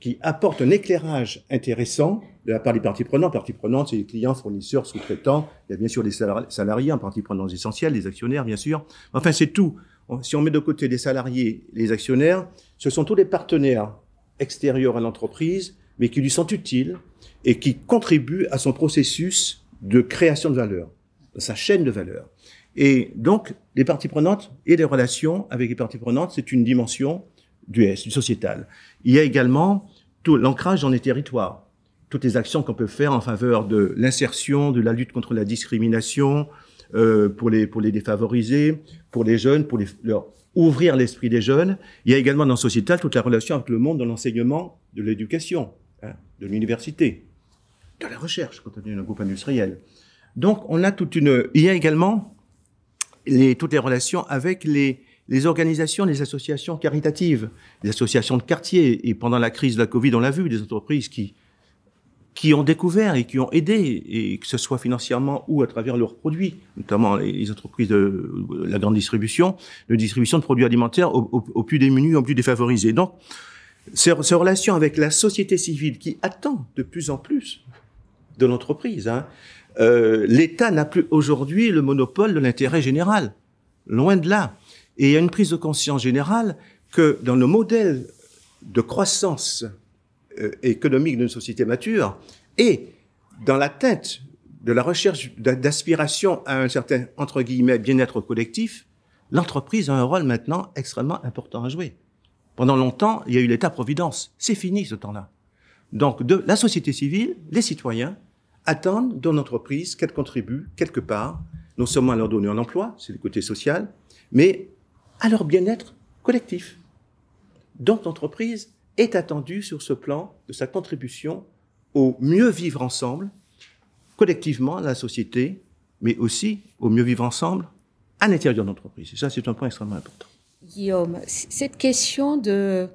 qui apportent un éclairage intéressant de la part des parties prenantes. Parties prenantes, c'est les clients, fournisseurs, sous-traitants. Il y a bien sûr les salariés en partie prenante essentielle, les actionnaires, bien sûr. Enfin, c'est tout. Si on met de côté les salariés, les actionnaires, ce sont tous les partenaires extérieurs à l'entreprise, mais qui lui sont utiles et qui contribue à son processus de création de valeur, sa chaîne de valeur. Et donc, les parties prenantes et les relations avec les parties prenantes, c'est une dimension du S, du sociétal. Il y a également tout l'ancrage dans les territoires, toutes les actions qu'on peut faire en faveur de l'insertion, de la lutte contre la discrimination, euh, pour les pour les défavorisés, pour les jeunes, pour les, leur ouvrir l'esprit des jeunes. Il y a également dans sociétal toute la relation avec le monde de l'enseignement, de l'éducation, hein, de l'université de la recherche quand on est un groupe industriel. Donc, on a toute une. Il y a également toutes les relations avec les organisations, les associations caritatives, les associations de quartier. Et pendant la crise de la Covid, on l'a vu, des entreprises qui qui ont découvert et qui ont aidé, et que ce soit financièrement ou à travers leurs produits, notamment les entreprises de la grande distribution, de distribution de produits alimentaires aux, plus démunis, aux plus défavorisés. Donc, ces, relations avec la société civile qui attend de plus en plus de l'entreprise. Hein. Euh, L'État n'a plus aujourd'hui le monopole de l'intérêt général. Loin de là. Et il y a une prise de conscience générale que dans le modèle de croissance économique d'une société mature et dans la tête de la recherche d'aspiration à un certain, entre guillemets, bien-être collectif, l'entreprise a un rôle maintenant extrêmement important à jouer. Pendant longtemps, il y a eu l'État-providence. C'est fini ce temps-là. Donc, de la société civile, les citoyens, attendent dans l'entreprise qu'elle contribue quelque part, non seulement à leur donner un emploi, c'est le côté social, mais à leur bien-être collectif. Donc l'entreprise est attendue sur ce plan de sa contribution au mieux vivre ensemble, collectivement la société, mais aussi au mieux vivre ensemble à l'intérieur de l'entreprise. Et ça, c'est un point extrêmement important. Guillaume, cette question de,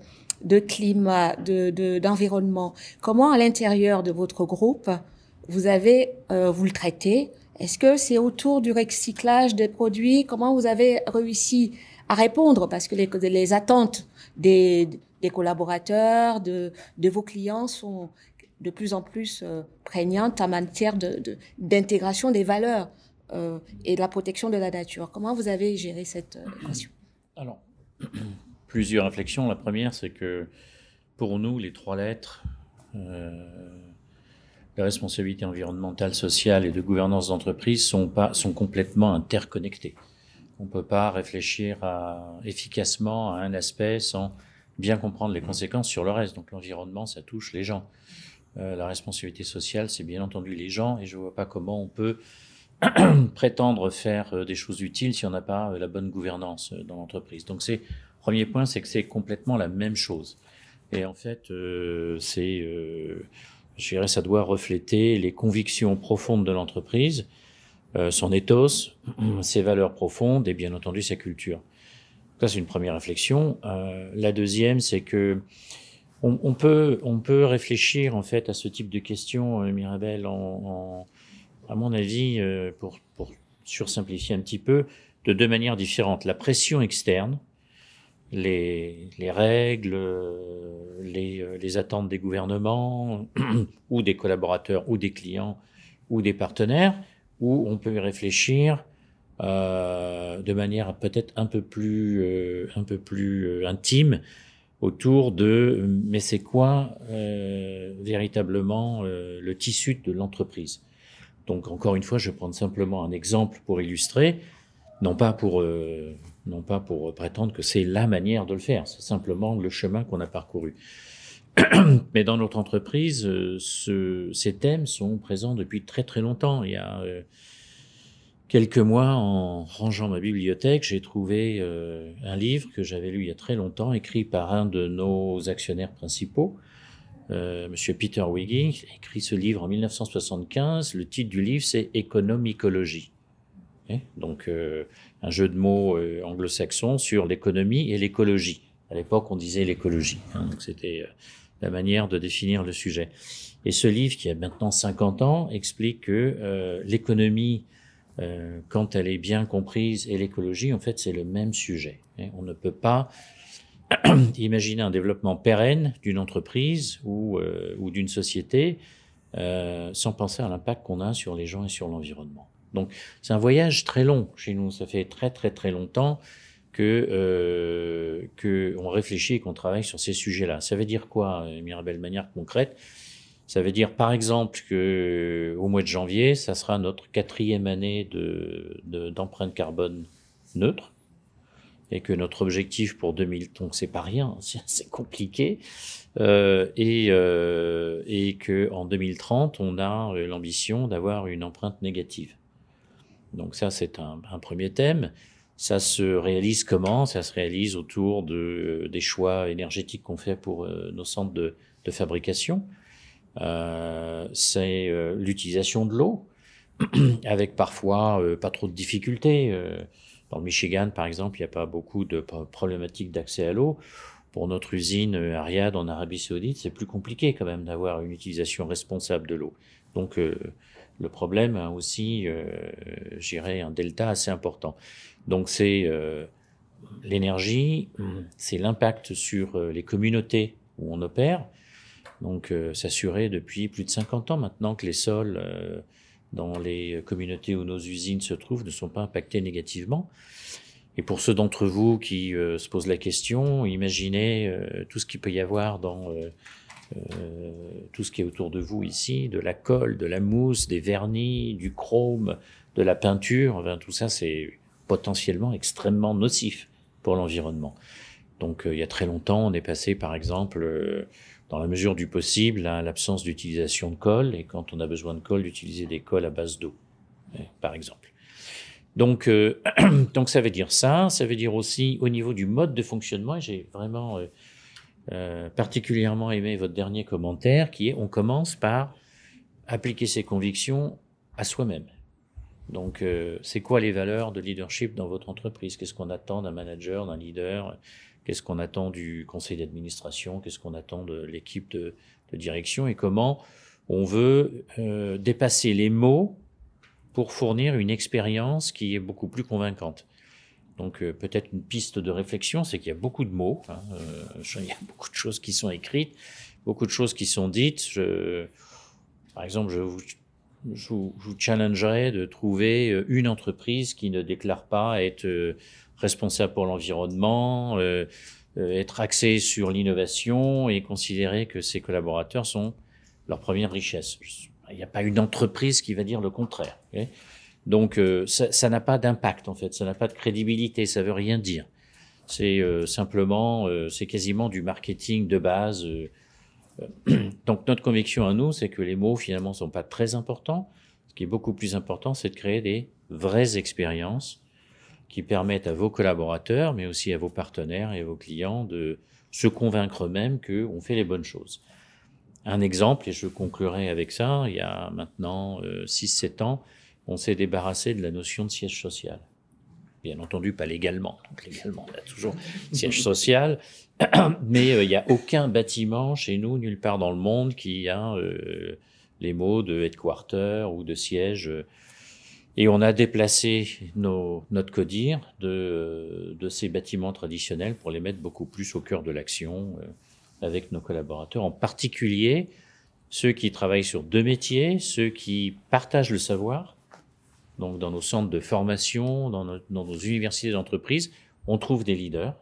de climat, d'environnement, de, comment à l'intérieur de votre groupe, vous avez, euh, vous le traitez? Est-ce que c'est autour du recyclage des produits? Comment vous avez réussi à répondre? Parce que les, les attentes des, des collaborateurs, de, vos clients sont de plus en plus euh, prégnantes en matière d'intégration de, des valeurs euh, et de la protection de la nature. Comment vous avez géré cette euh, équation? Alors, plusieurs réflexions. La première, c'est que pour nous, les trois lettres, euh, les responsabilités environnementales, sociales et de gouvernance d'entreprise sont, pas, sont complètement interconnectées. On ne peut pas réfléchir à, efficacement à un aspect sans bien comprendre les conséquences sur le reste. Donc l'environnement, ça touche les gens. Euh, la responsabilité sociale, c'est bien entendu les gens, et je ne vois pas comment on peut prétendre faire euh, des choses utiles si on n'a pas euh, la bonne gouvernance euh, dans l'entreprise. Donc c'est premier point, c'est que c'est complètement la même chose. Et en fait, euh, c'est euh, je dirais, ça doit refléter les convictions profondes de l'entreprise, euh, son ethos, ses valeurs profondes et bien entendu sa culture. C'est une première réflexion. Euh, la deuxième, c'est que on, peut, on peut réfléchir en fait à ce type de questions, euh, Mirabel, à mon avis, euh, pour, pour sursimplifier un petit peu, de deux manières différentes. La pression externe, les, les règles, les, les, attentes des gouvernements ou des collaborateurs ou des clients ou des partenaires, où on peut réfléchir euh, de manière peut-être un peu plus, euh, un peu plus euh, intime autour de mais c'est quoi euh, véritablement euh, le tissu de l'entreprise? Donc encore une fois, je vais prendre simplement un exemple pour illustrer, non pas pour euh, non pas pour prétendre que c'est la manière de le faire, c'est simplement le chemin qu'on a parcouru. Mais dans notre entreprise, ce, ces thèmes sont présents depuis très très longtemps. Il y a quelques mois, en rangeant ma bibliothèque, j'ai trouvé euh, un livre que j'avais lu il y a très longtemps, écrit par un de nos actionnaires principaux, euh, Monsieur Peter Wiggy, écrit ce livre en 1975. Le titre du livre, c'est Économicologie. Eh, donc, euh, un jeu de mots euh, anglo-saxon sur l'économie et l'écologie. À l'époque, on disait l'écologie. Hein, donc, c'était euh, la manière de définir le sujet. Et ce livre, qui a maintenant 50 ans, explique que euh, l'économie euh, quand elle est bien comprise, et l'écologie, en fait, c'est le même sujet. On ne peut pas imaginer un développement pérenne d'une entreprise ou, euh, ou d'une société euh, sans penser à l'impact qu'on a sur les gens et sur l'environnement. Donc, c'est un voyage très long chez nous. Ça fait très, très, très longtemps que, euh, que on réfléchit et qu'on travaille sur ces sujets-là. Ça veut dire quoi, Mirabel, de manière concrète? Ça veut dire, par exemple, que au mois de janvier, ça sera notre quatrième année de, d'empreinte de, carbone neutre, et que notre objectif pour 2000, donc c'est pas rien, c'est compliqué, euh, et, euh, que en 2030, on a l'ambition d'avoir une empreinte négative. Donc ça, c'est un, premier thème. Ça se réalise comment? Ça se réalise autour de, des choix énergétiques qu'on fait pour euh, nos centres de fabrication. Euh, c'est euh, l'utilisation de l'eau, avec parfois euh, pas trop de difficultés. Dans le Michigan, par exemple, il n'y a pas beaucoup de problématiques d'accès à l'eau. Pour notre usine à Riyad, en Arabie Saoudite, c'est plus compliqué quand même d'avoir une utilisation responsable de l'eau. Donc, le problème a aussi, euh, j'irais, un delta assez important. Donc, c'est euh, l'énergie, c'est l'impact sur les communautés où on opère, donc, euh, s'assurer depuis plus de 50 ans maintenant que les sols euh, dans les communautés où nos usines se trouvent ne sont pas impactés négativement. Et pour ceux d'entre vous qui euh, se posent la question, imaginez euh, tout ce qu'il peut y avoir dans euh, tout ce qui est autour de vous ici, de la colle, de la mousse, des vernis, du chrome, de la peinture. Enfin, tout ça, c'est potentiellement extrêmement nocif pour l'environnement. Donc, il y a très longtemps, on est passé, par exemple, dans la mesure du possible, à l'absence d'utilisation de colle, et quand on a besoin de colle, d'utiliser des colles à base d'eau, par exemple. Donc, euh, donc ça veut dire ça, ça veut dire aussi au niveau du mode de fonctionnement, j'ai vraiment euh, euh, particulièrement aimé votre dernier commentaire, qui est on commence par appliquer ses convictions à soi-même. Donc, c'est quoi les valeurs de leadership dans votre entreprise? Qu'est-ce qu'on attend d'un manager, d'un leader? Qu'est-ce qu'on attend du conseil d'administration? Qu'est-ce qu'on attend de l'équipe de, direction? Et comment on veut euh, dépasser les mots pour fournir une expérience qui est beaucoup plus convaincante? Donc euh, peut-être une piste de réflexion, c'est qu'il y a beaucoup de mots, hein, euh, il y a beaucoup de choses qui sont écrites, beaucoup de choses qui sont dites. Par exemple, je vous, je vous, challengerais de trouver une entreprise qui ne déclare pas être responsable pour l'environnement, euh, être axée sur l'innovation et considérer que ses collaborateurs sont leur première richesse. Il n'y a pas une entreprise qui va dire le contraire. Donc euh, ça n'a pas d'impact en fait, ça n'a pas de crédibilité, ça veut rien dire. C'est euh, simplement, euh, c'est quasiment du marketing de base. Donc notre conviction à nous, c'est que les mots finalement sont pas très importants. Ce qui est beaucoup plus important, c'est de créer des vraies expériences qui permettent à vos collaborateurs, mais aussi à vos partenaires et à vos clients de se convaincre eux-mêmes qu'on fait les bonnes choses. Un exemple, et je conclurai avec ça, il y a maintenant 6-7 ans, on s'est débarrassé de la notion de siège social. Bien entendu, pas légalement. Donc légalement, on a toujours siège social. Mais euh, il n'y a aucun bâtiment chez nous, nulle part dans le monde, qui a euh, les mots de headquarter ou de siège. Et on a déplacé nos, notre CODIR de, de, ces bâtiments traditionnels pour les mettre beaucoup plus au cœur de l'action euh, avec nos collaborateurs, en particulier ceux qui travaillent sur deux métiers, ceux qui partagent le savoir. Donc dans nos centres de formation, dans, dans nos universités d'entreprise, on trouve des leaders.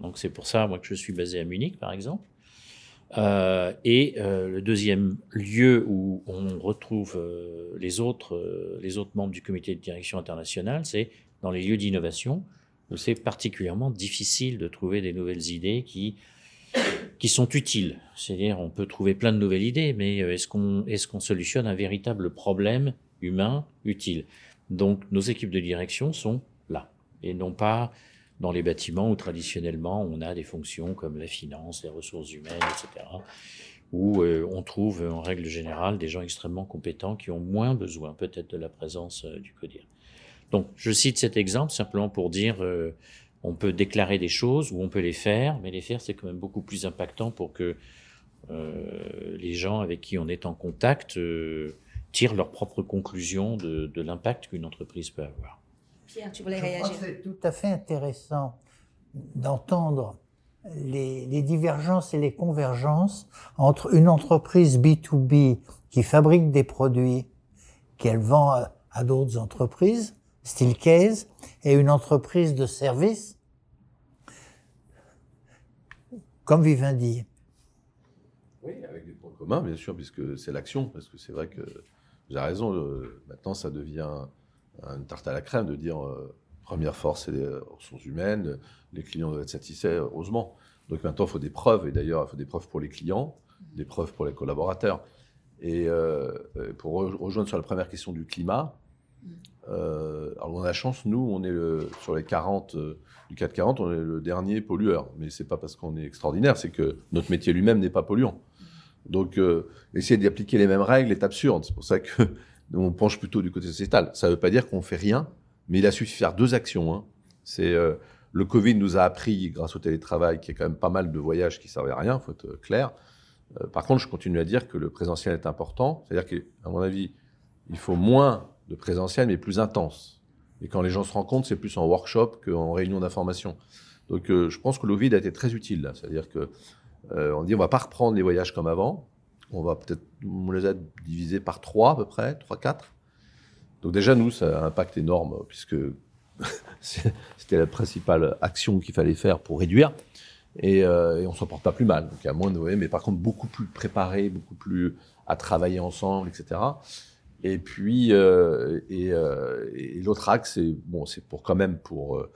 Donc c'est pour ça moi que je suis basé à Munich par exemple. Euh, et euh, le deuxième lieu où on retrouve euh, les, autres, euh, les autres membres du comité de direction internationale, c'est dans les lieux d'innovation, où c'est particulièrement difficile de trouver des nouvelles idées qui, qui sont utiles. C'est-à-dire, on peut trouver plein de nouvelles idées, mais euh, est-ce qu'on est qu'on solutionne un véritable problème humain utile? Donc, nos équipes de direction sont là, et non pas dans les bâtiments où traditionnellement on a des fonctions comme la finance, les ressources humaines, etc., où euh, on trouve en règle générale des gens extrêmement compétents qui ont moins besoin peut-être de la présence euh, du CODIR. Donc je cite cet exemple simplement pour dire euh, on peut déclarer des choses ou on peut les faire, mais les faire c'est quand même beaucoup plus impactant pour que euh, les gens avec qui on est en contact tirent leurs propres conclusions de l'impact qu'une entreprise peut avoir. Pierre, tu voulais Je réagir c'est tout à fait intéressant d'entendre les, les divergences et les convergences entre une entreprise B2B qui fabrique des produits qu'elle vend à, à d'autres entreprises, style case, et une entreprise de service comme Vivendi. Oui, avec des points communs, bien sûr, puisque c'est l'action, parce que c'est vrai que j'ai raison, le- maintenant ça devient une tarte à la crème de dire euh, première force, c'est les ressources humaines, les clients doivent être satisfaits, heureusement. Donc maintenant, il faut des preuves, et d'ailleurs, il faut des preuves pour les clients, des preuves pour les collaborateurs. Et euh, euh, pour re- rejoindre sur la première question du climat, euh, alors on a la chance, nous, on est le, sur les 40 euh, du 440, on est le dernier pollueur. Mais c'est pas parce qu'on est extraordinaire, c'est que notre métier lui-même n'est pas polluant. Donc, euh, essayer d'appliquer les mêmes règles est absurde. C'est pour ça que on penche plutôt du côté sociétal. Ça ne veut pas dire qu'on fait rien, mais il a suffi de faire deux actions. hein. C'est euh, le Covid nous a appris, grâce au télétravail, qu'il y a quand même pas mal de voyages qui servaient à rien, faut être clair. Euh, par contre, je continue à dire que le présentiel est important. C'est-à-dire qu'à mon avis, il faut moins de présentiel, mais plus intense. Et quand les gens se rencontrent, c'est plus en workshop qu'en réunion d'information. Donc, euh, je pense que le Covid a été très utile. C'est-à-dire que euh, on dit on va pas reprendre les voyages comme avant. On va peut-être, les a divisés par trois à peu près, trois, quatre. Donc déjà nous, ça a un impact énorme puisque c'était la principale action qu'il fallait faire pour réduire. Et, euh, et on s'en porte pas plus mal. Donc a moins de mais par contre beaucoup plus préparé, beaucoup plus à travailler ensemble, etc. Et puis euh, et, euh, et l'autre axe, c'est bon, pour quand même pour euh,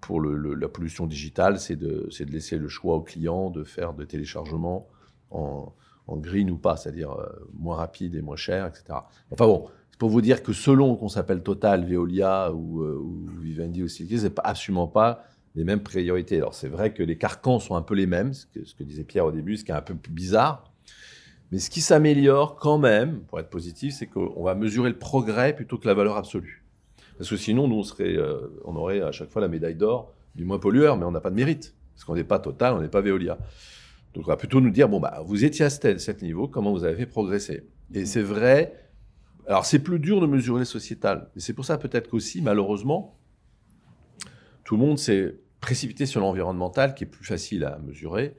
pour le, la pollution digitale, c'est de, de laisser le choix au client de faire de téléchargement en, en green ou pas, c'est-à-dire euh, moins rapide et moins cher, etc. Enfin bon, c'est pour vous dire que selon qu'on s'appelle Total, Veolia ou, euh, ou Vivendi ou Silky, c'est absolument pas les mêmes priorités. Alors c'est vrai que les carcans sont un peu les mêmes, ce que, disait Pierre au début, ce qui est un peu bizarre. Mais ce qui s'améliore quand même, pour être positif, c'est qu'on va mesurer le progrès plutôt que la valeur absolue. Parce que sinon, nous, on, serait, euh, on aurait à chaque fois la médaille d'or du moins pollueur, mais on n'a pas de mérite. Parce qu'on n'est pas Total, on n'est pas Veolia. Donc, on va plutôt nous dire, bon, bah, vous étiez à ce cet niveau, comment vous avez fait progresser? Et c'est vrai, alors c'est plus dur de mesurer les sociétales. Et c'est pour ça peut-être qu'aussi, malheureusement, tout le monde s'est précipité sur l'environnemental, qui est plus facile à mesurer.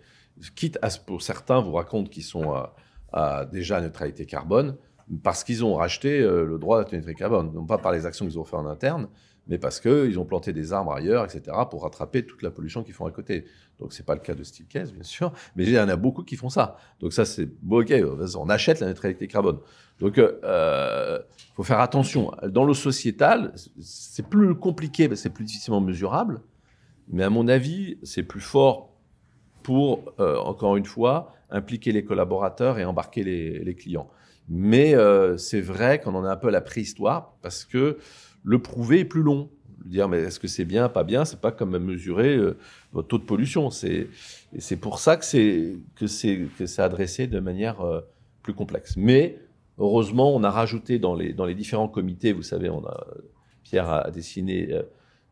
Quitte à, ce- pour certains, vous racontent qu'ils sont à, à déjà neutralité carbone, parce qu'ils ont racheté euh, le droit de la neutralité carbone. Non pas par les actions qu'ils ont fait en interne, mais parce qu'ils ont planté des arbres ailleurs, etc., pour rattraper toute la pollution qu'ils font à côté. Donc, c'est pas le cas de Steelcase, bien sûr, mais il y en a beaucoup qui font ça. Donc, ça, c'est bon, ok, on achète la neutralité carbone. Donc, il euh, faut faire attention. Dans le sociétal, c'est plus compliqué, c'est plus difficilement mesurable, mais à mon avis, c'est plus fort pour, euh, encore une fois, impliquer les collaborateurs et embarquer les, les clients. Mais euh, c'est vrai qu'on en est un peu la préhistoire parce que le prouver est plus long. Dire, mais est-ce que c'est bien, pas bien, c'est pas comme mesurer euh, votre taux de pollution. C'est, pour ça que c'est, que c'est, que c'est adressé de manière euh, plus complexe. Mais heureusement, on a rajouté dans les, dans les différents comités, vous savez, on a, Pierre a dessiné euh,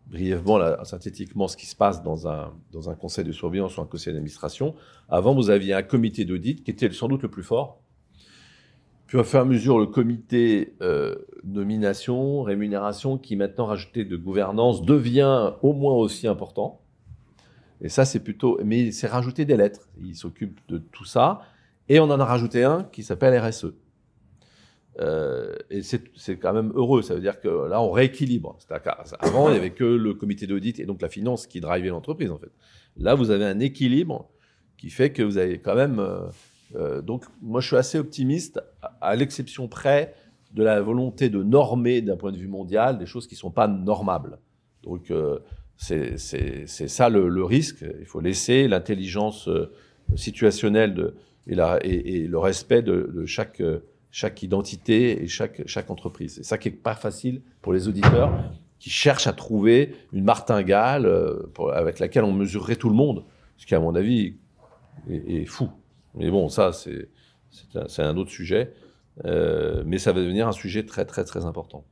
brièvement, synthétiquement, ce qui se passe dans un, dans un conseil de surveillance ou un conseil d'administration. Avant, vous aviez un comité d'audit qui était sans doute le plus fort. Puis, au fur et à mesure, le comité euh, nomination, rémunération, qui maintenant rajouté de gouvernance, devient au moins aussi important. Et ça, c'est plutôt. Mais c'est rajouté des lettres. Il s'occupe de tout ça. Et on en a rajouté un qui s'appelle RSE. Euh, et c'est quand même heureux. Ça veut dire que là, on rééquilibre. Avant, il n'y avait que le comité d'audit et donc la finance qui drivait l'entreprise, en fait. Là, vous avez un équilibre qui fait que vous avez quand même. Euh, euh, donc, moi, je suis assez optimiste, à, l'exception près de la volonté de normer d'un point de vue mondial des choses qui ne sont pas normables. Donc, c'est ça le, risque. Il faut laisser l'intelligence situationnelle de, et, le respect de, chaque identité et chaque, entreprise. C'est ça qui n'est pas facile pour les auditeurs qui cherchent à trouver une martingale euh, avec laquelle on mesurerait tout le monde, ce qui, à mon avis, est, fou. Mais bon, ça, c'est un, autre sujet. Euh, mais ça va devenir un sujet très, très, très important.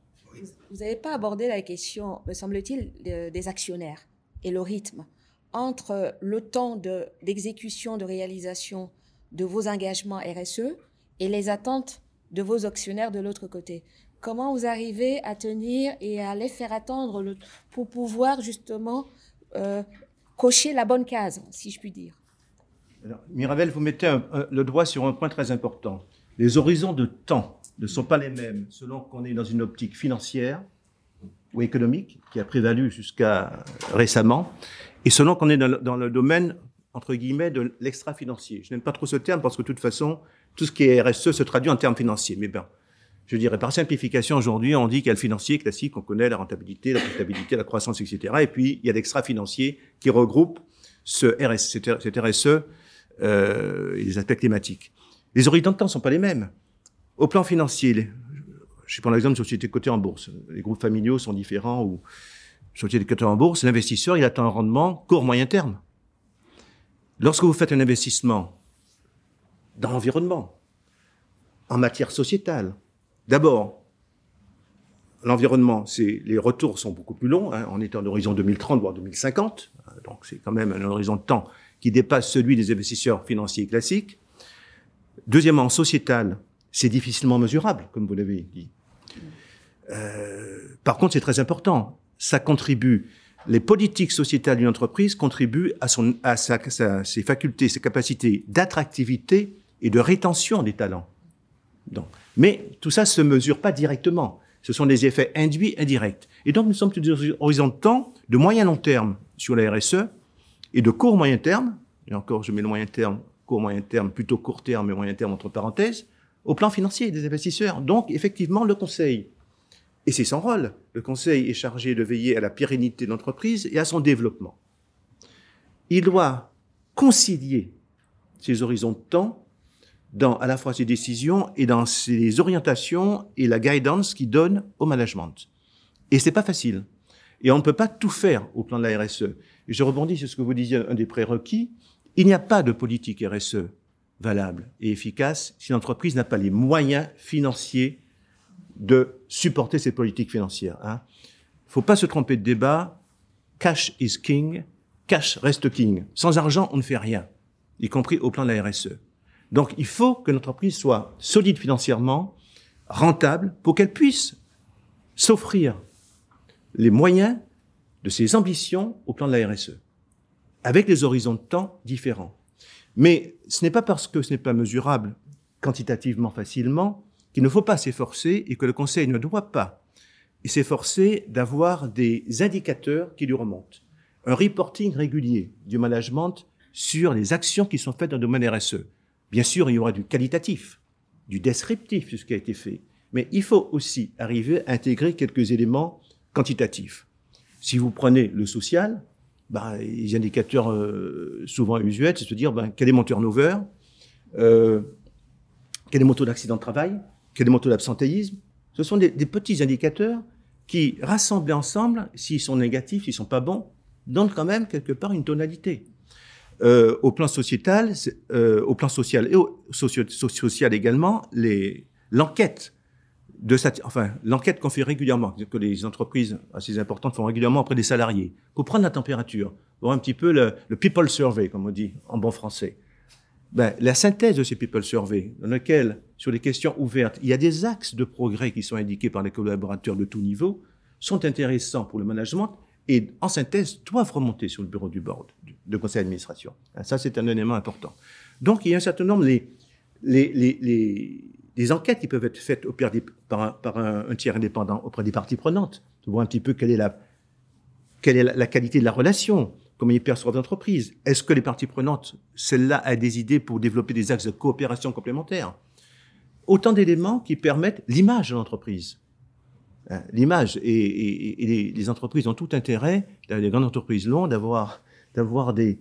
Vous n'avez pas abordé la question, me semble-t-il, des actionnaires et le rythme entre le temps d'exécution, de, réalisation de vos engagements RSE et les attentes de vos actionnaires de l'autre côté. Comment vous arrivez à tenir et à les faire attendre pour pouvoir justement euh, cocher la bonne case, si je puis dire? Alors, Mirabel, vous mettez le doigt sur un point très important. Les horizons de temps ne sont pas les mêmes selon qu'on est dans une optique financière ou économique, qui a prévalu jusqu'à récemment, et selon qu'on est dans le, domaine entre guillemets, de l'extra-financier. Je n'aime pas trop ce terme parce que de toute façon, tout ce qui est RSE se traduit en termes financiers. Mais ben, je dirais par simplification, aujourd'hui, on dit qu'il y a le financier classique, on connaît la rentabilité, la profitabilité, la croissance, etc. Et puis, il y a l'extra-financier qui regroupe ce RSE, cet RSE euh, et les aspects climatiques. Les horizons de temps ne sont pas les mêmes. Au plan financier, je prends l'exemple de sociétés cotées en bourse. Les groupes familiaux sont différents ou sociétés cotées en bourse. L'investisseur, il attend un rendement court-moyen terme. Lorsque vous faites un investissement dans l'environnement, en matière sociétale, d'abord, l'environnement, c'est les retours sont beaucoup plus longs. Hein, on est en horizon 2030 voire 2050, donc c'est quand même un horizon de temps qui dépasse celui des investisseurs financiers classiques. Deuxièmement, sociétal, c'est difficilement mesurable, comme vous l'avez dit. Euh, par contre, c'est très important. Ça contribue les politiques sociétales d'une entreprise contribuent à, son, à ses facultés, ses capacités d'attractivité et de rétention des talents. Donc, mais tout ça ne se mesure pas directement. Ce sont des effets induits indirects. Et donc, nous sommes sur des horizons de temps de moyen long terme sur la RSE et de court moyen terme. Et encore, je mets le moyen terme, court moyen terme, plutôt court terme et moyen terme entre parenthèses, au plan financier des investisseurs. Donc, effectivement, le Conseil et c'est son rôle. Le Conseil est chargé de veiller à la pérennité de l'entreprise et à son développement. Il doit concilier ses horizons de temps dans à la fois ses décisions et dans ses orientations et la guidance qu'il donne au management. Et c'est pas facile. Et on ne peut pas tout faire au plan de la RSE. Et je rebondis sur ce que vous disiez, un des prérequis. Il n'y a pas de politique RSE valable et efficace si l'entreprise n'a pas les moyens financiers de supporter ces politiques financières. Il hein. ne faut pas se tromper de débat. Cash is king. Cash reste king. Sans argent, on ne fait rien, y compris au plan de la RSE. Donc, il faut que l'entreprise soit solide financièrement, rentable, pour qu'elle puisse s'offrir les moyens de ses ambitions au plan de la RSE, avec des horizons de temps différents. Mais ce n'est pas parce que ce n'est pas mesurable quantitativement facilement qu'il ne faut pas s'efforcer et que le Conseil ne doit pas s'efforcer d'avoir des indicateurs qui lui remontent. Un reporting régulier du management sur les actions qui sont faites dans le domaine RSE. Bien sûr, il y aura du qualitatif, du descriptif sur ce qui a été fait, mais il faut aussi arriver à intégrer quelques éléments quantitatifs. Si vous prenez le social, ben, les indicateurs euh, souvent usuels, c'est de se dire ben, quel est mon turnover, euh, quel est mon taux d'accident de travail, quel est mon taux d'absentéisme. Ce sont des, petits indicateurs qui, rassemblés ensemble, s'ils sont négatifs, s'ils sont pas bons, donnent quand même quelque part une tonalité. Euh, au plan sociétal, euh, au plan social et au social également, l'enquête de enfin, l'enquête qu'on fait régulièrement, que les entreprises assez importantes font régulièrement auprès des salariés, pour prendre la température, voir un petit peu le, people survey, comme on dit en bon français. Ben, la synthèse de ces people survey, dans lequel, sur les questions ouvertes, il y a des axes de progrès qui sont indiqués par les collaborateurs de tout niveau, sont intéressants pour le management et, en synthèse, doivent remonter sur le bureau du board, de conseil d'administration. Ça, c'est un élément important. Donc, il y a un certain nombre, les, les, les des enquêtes qui peuvent être faites par, un, tiers indépendant auprès des parties prenantes. Tu vois un petit peu quelle est la, quelle est la, qualité de la relation, comment ils perçoivent l'entreprise. Est-ce que les parties prenantes, celle-là, a des idées pour développer des axes de coopération complémentaires? Autant d'éléments qui permettent l'image de l'entreprise. Hein, l'image, et, les, entreprises ont tout intérêt, les grandes entreprises l'ont, d'avoir, d'avoir des,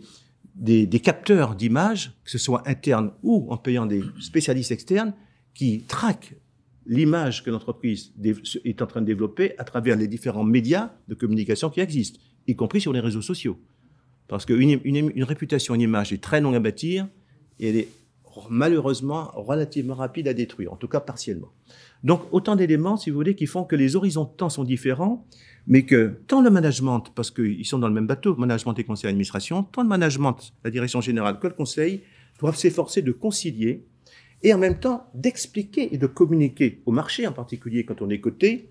des, des capteurs d'image, que ce soit internes ou en payant des spécialistes externes, qui traque l'image que l'entreprise est en train de développer à travers les différents médias de communication qui existent, y compris sur les réseaux sociaux. Parce qu'une une, réputation, une image est très longue à bâtir et elle est malheureusement relativement rapide à détruire, en tout cas partiellement. Donc autant d'éléments, si vous voulez, qui font que les horizons de temps sont différents, mais que tant le management, parce qu'ils sont dans le même bateau, management et conseil d'administration, tant le management, la direction générale que le conseil, doivent s'efforcer de concilier et en même temps d'expliquer et de communiquer au marché, en particulier quand on est coté,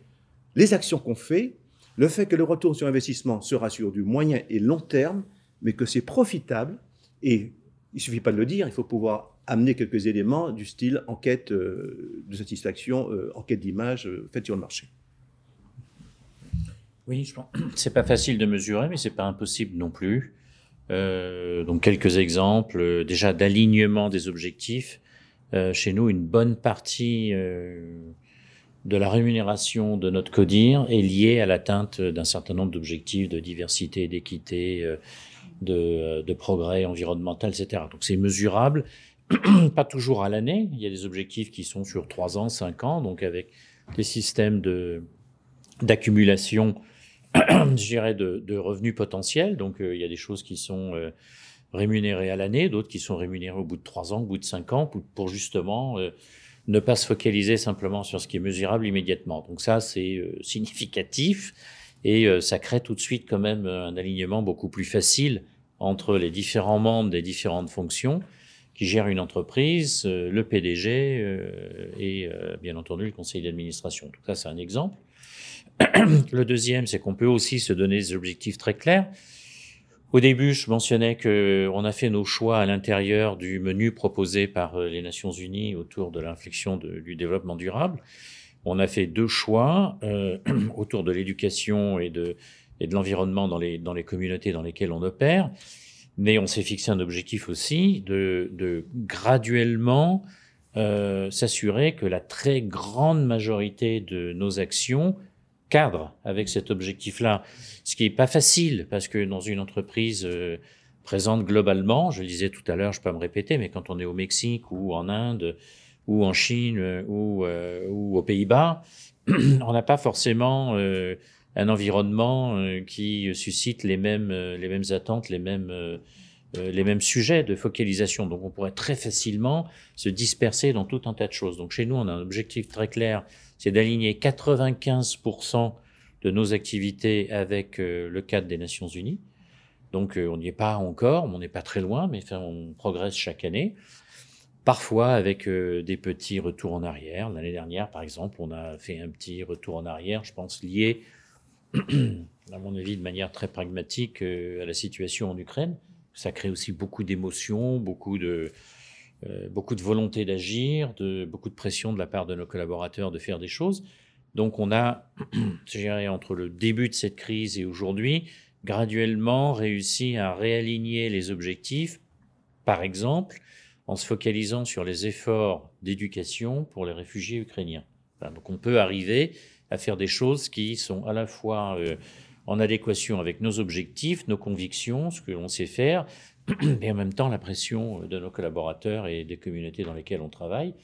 les actions qu'on fait, le fait que le retour sur investissement sera sur du moyen et long terme, mais que c'est profitable. Et il suffit pas de le dire, il faut pouvoir amener quelques éléments du style enquête euh, de satisfaction, euh, enquête d'image euh, faite sur le marché. Oui, je pense. C'est pas facile de mesurer, mais c'est pas impossible non plus. donc quelques exemples, déjà d'alignement des objectifs. Euh, chez nous, une bonne partie euh, de la rémunération de notre CODIR est liée à l'atteinte d'un certain nombre d'objectifs de diversité, d'équité, euh, de, progrès environnemental, etc. Donc c'est mesurable, pas toujours à l'année. Il y a des objectifs qui sont sur 3 ans, 5 ans, donc avec des systèmes de d'accumulation, je dirais, de, revenus potentiels. Donc il y a des choses qui sont rémunérés à l'année, d'autres qui sont rémunérés au bout de trois ans, au bout de cinq ans, pour, justement euh, ne pas se focaliser simplement sur ce qui est mesurable immédiatement. Donc ça, c'est euh, significatif et euh, ça crée tout de suite quand même un alignement beaucoup plus facile entre les différents membres des différentes fonctions qui gèrent une entreprise, le PDG et bien entendu le conseil d'administration. Donc ça, c'est un exemple. Le deuxième, c'est qu'on peut aussi se donner des objectifs très clairs. Au début, je mentionnais qu'on a fait nos choix à l'intérieur du menu proposé par euh, les Nations Unies autour de l'inflexion du développement durable. On a fait deux choix euh, autour de l'éducation et de, et de l'environnement dans les, dans les communautés dans lesquelles on opère. Mais on s'est fixé un objectif aussi de, de graduellement euh, s'assurer que la très grande majorité de nos actions cadre avec cet objectif-là, ce qui n'est pas facile parce que dans une entreprise euh, présente globalement, je le disais tout à l'heure, je peux pas me répéter, mais quand on est au Mexique ou en Inde ou en Chine euh, ou, euh, ou aux Pays-Bas, on n'a pas forcément un environnement qui suscite les mêmes, les mêmes attentes, les mêmes, les mêmes sujets de focalisation. Donc on pourrait très facilement se disperser dans tout un tas de choses. Donc chez nous, on a un objectif très clair c'est d'aligner 95% de nos activités avec euh, le cadre des Nations Unies. Donc euh, on n'y est pas encore, on n'est pas très loin, mais on progresse chaque année. Parfois avec euh, des petits retours en arrière. L'année dernière, par exemple, on a fait un petit retour en arrière, je pense lié, à mon avis, de manière très pragmatique à la situation en Ukraine. Ça crée aussi beaucoup d'émotions, beaucoup de, euh, beaucoup de volonté d'agir, de beaucoup de pression de la part de nos collaborateurs de faire des choses. Donc on a, entre le début de cette crise et aujourd'hui, graduellement réussi à réaligner les objectifs, par exemple, en se focalisant sur les efforts d'éducation pour les réfugiés ukrainiens. donc on peut arriver à faire des choses qui sont à la fois euh, en adéquation avec nos objectifs, nos convictions, ce que l'on sait faire, et en même temps la pression de nos collaborateurs et des communautés dans lesquelles on travaille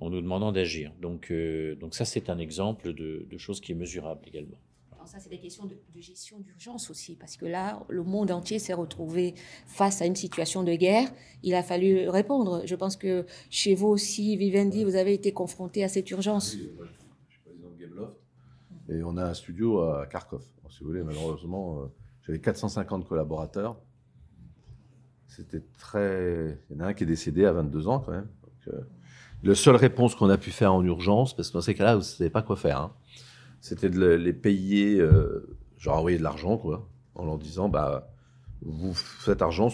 en nous demandant d'agir. Donc, euh, donc ça, c'est un exemple de, de choses qui est mesurable également. Alors ça, c'est des questions de, de gestion d'urgence aussi, parce que là, le monde entier s'est retrouvé face à une situation de guerre. Il a fallu répondre. Je pense que chez vous aussi, Vivendi, vous avez été confronté à cette urgence. Oui, je suis président Et on a un studio à Kharkov. Alors, si vous voulez, malheureusement, euh, j'avais 450 collaborateurs. C'était très. Il y en a un qui est décédé à 22 ans quand même. Donc, euh, la seule réponse qu'on a pu faire en urgence, parce que dans ces cas-là, vous ne savez pas quoi faire, hein, c'était de le- les payer, euh, genre envoyer de l'argent, quoi, en leur disant, bah, vous faites argent.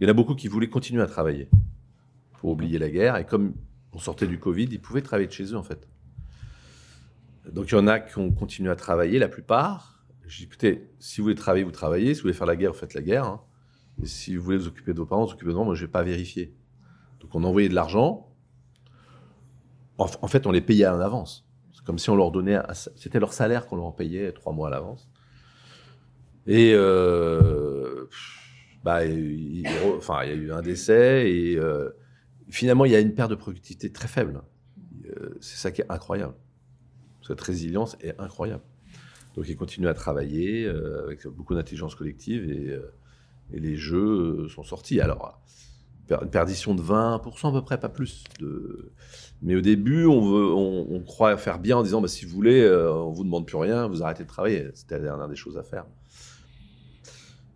Il y en a beaucoup qui voulaient continuer à travailler pour oublier la guerre, et comme on sortait du Covid, ils pouvaient travailler de chez eux, en fait. Donc il y en a qui ont continué à travailler, la plupart. Je dis, écoutez, si vous voulez travailler, vous travaillez. Si vous voulez faire la guerre, vous faites la guerre. hein. Si vous voulez vous occuper de vos parents, vous occupez de vos moi, je ne vais pas vérifier. Donc on envoyait de l'argent. En, fait, on les payait en avance. C'est comme si on leur donnait... C'était leur salaire qu'on leur payait trois mois à l'avance. Et euh, bah, il, il- enfin, il y a eu un décès et euh, finalement, il y a une perte de productivité très faible. Euh, c'est ça qui est incroyable. Cette résilience est incroyable. Donc, ils continuent à travailler avec beaucoup d'intelligence collective et, et les jeux euh, sont sortis. Alors, une perdition de 20% à peu près, pas plus. Mais au début, on, veut, on, croit faire bien en disant bah, si vous voulez, euh, on vous demande plus rien, vous arrêtez de travailler. C'était la dernière des choses à faire.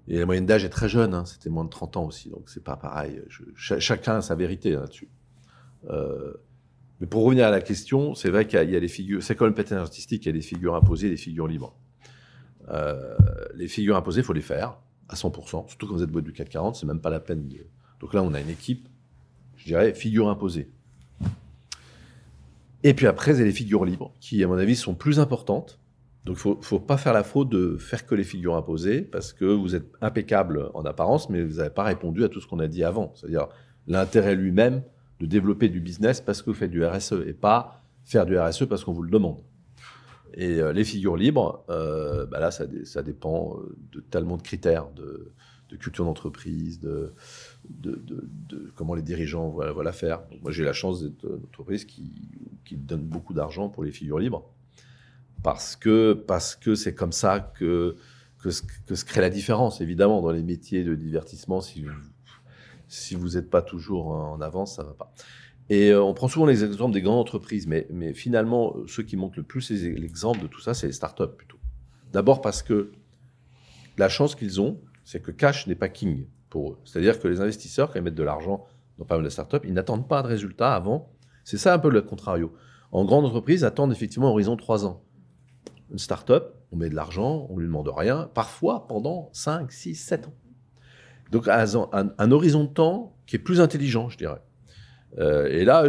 Et la moyenne d'âge est très jeune, hein, c'était moins de 30 ans aussi, donc c'est pas pareil. Chacun a sa vérité là-dessus. Euh, mais pour revenir à la question, c'est vrai qu'il y, a- les figures, c'est comme le patinage artistique, il y a des figures imposées et des figures libres. Euh, les figures imposées, il faut les faire à 100%, surtout quand vous êtes boîte du CAC 40, c'est même pas la peine. Donc là, on a une équipe, je dirais, figures imposées. Et puis après, a les figures libres, qui, à mon avis, sont plus importantes. Donc, il ne faut pas faire la faute de faire que les figures imposées, parce que vous êtes impeccable en apparence, mais vous n'avez pas répondu à tout ce qu'on a dit avant. C'est-à-dire l'intérêt lui-même de développer du business parce que vous faites du RSE, et pas faire du RSE parce qu'on vous le demande. Et euh, les figures libres, euh, bah là, ça, dé- ça dépend euh, de tellement de critères, de, culture d'entreprise, de, comment les dirigeants voient, l'affaire. Moi, j'ai la chance d'être une entreprise qui, donne beaucoup d'argent pour les figures libres parce que parce que c'est comme ça que, que, se- crée la différence. Évidemment, dans les métiers de divertissement, si vous si vous n'êtes pas toujours en avance, ça va pas. Et euh, on prend souvent les exemples des grandes entreprises, mais, finalement, ceux qui manquent le plus les- l'exemple de tout ça, c'est les startups plutôt. D'abord parce que la chance qu'ils ont, c'est que cash n'est pas king pour eux. C'est-à-dire que les investisseurs, quand ils mettent de l'argent dans pas mal de startups, ils n'attendent pas de résultats avant. C'est ça un peu le contrario. En grande entreprise, attendent effectivement un horizon 3 ans. Une start-up, on met de l'argent, on lui demande rien, parfois pendant 5, 6, 7 ans. Donc un- un horizon de temps qui est plus intelligent, je dirais. Euh, et là,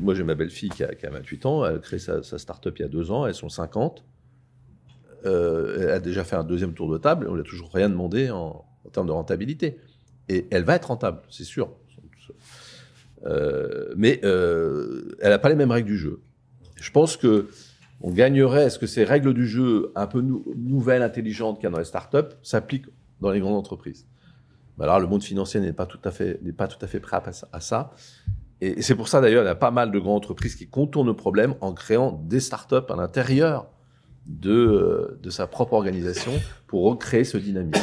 moi j'ai ma belle-fille qui a, qui a 28 ans, elle a créé sa, sa start-up il y a deux ans, elles sont 50. Euh, elle a déjà fait un deuxième tour de table, on n'a toujours rien demandé en, termes de rentabilité. Et elle va être rentable, c'est sûr. Euh, mais elle n'a pas les mêmes règles du jeu. Je pense que on gagnerait, est-ce que ces règles du jeu un peu nou- nouvelles, intelligentes qu'il y a dans les startups s'appliquent dans les grandes entreprises? Ben Alors, le monde financier n'est pas tout à fait, pas tout à fait prêt à ça. Et, c'est pour ça, d'ailleurs, il y a pas mal de grandes entreprises qui contournent le problème en créant des startups à l'intérieur de, euh, de sa propre organisation pour recréer ce dynamisme.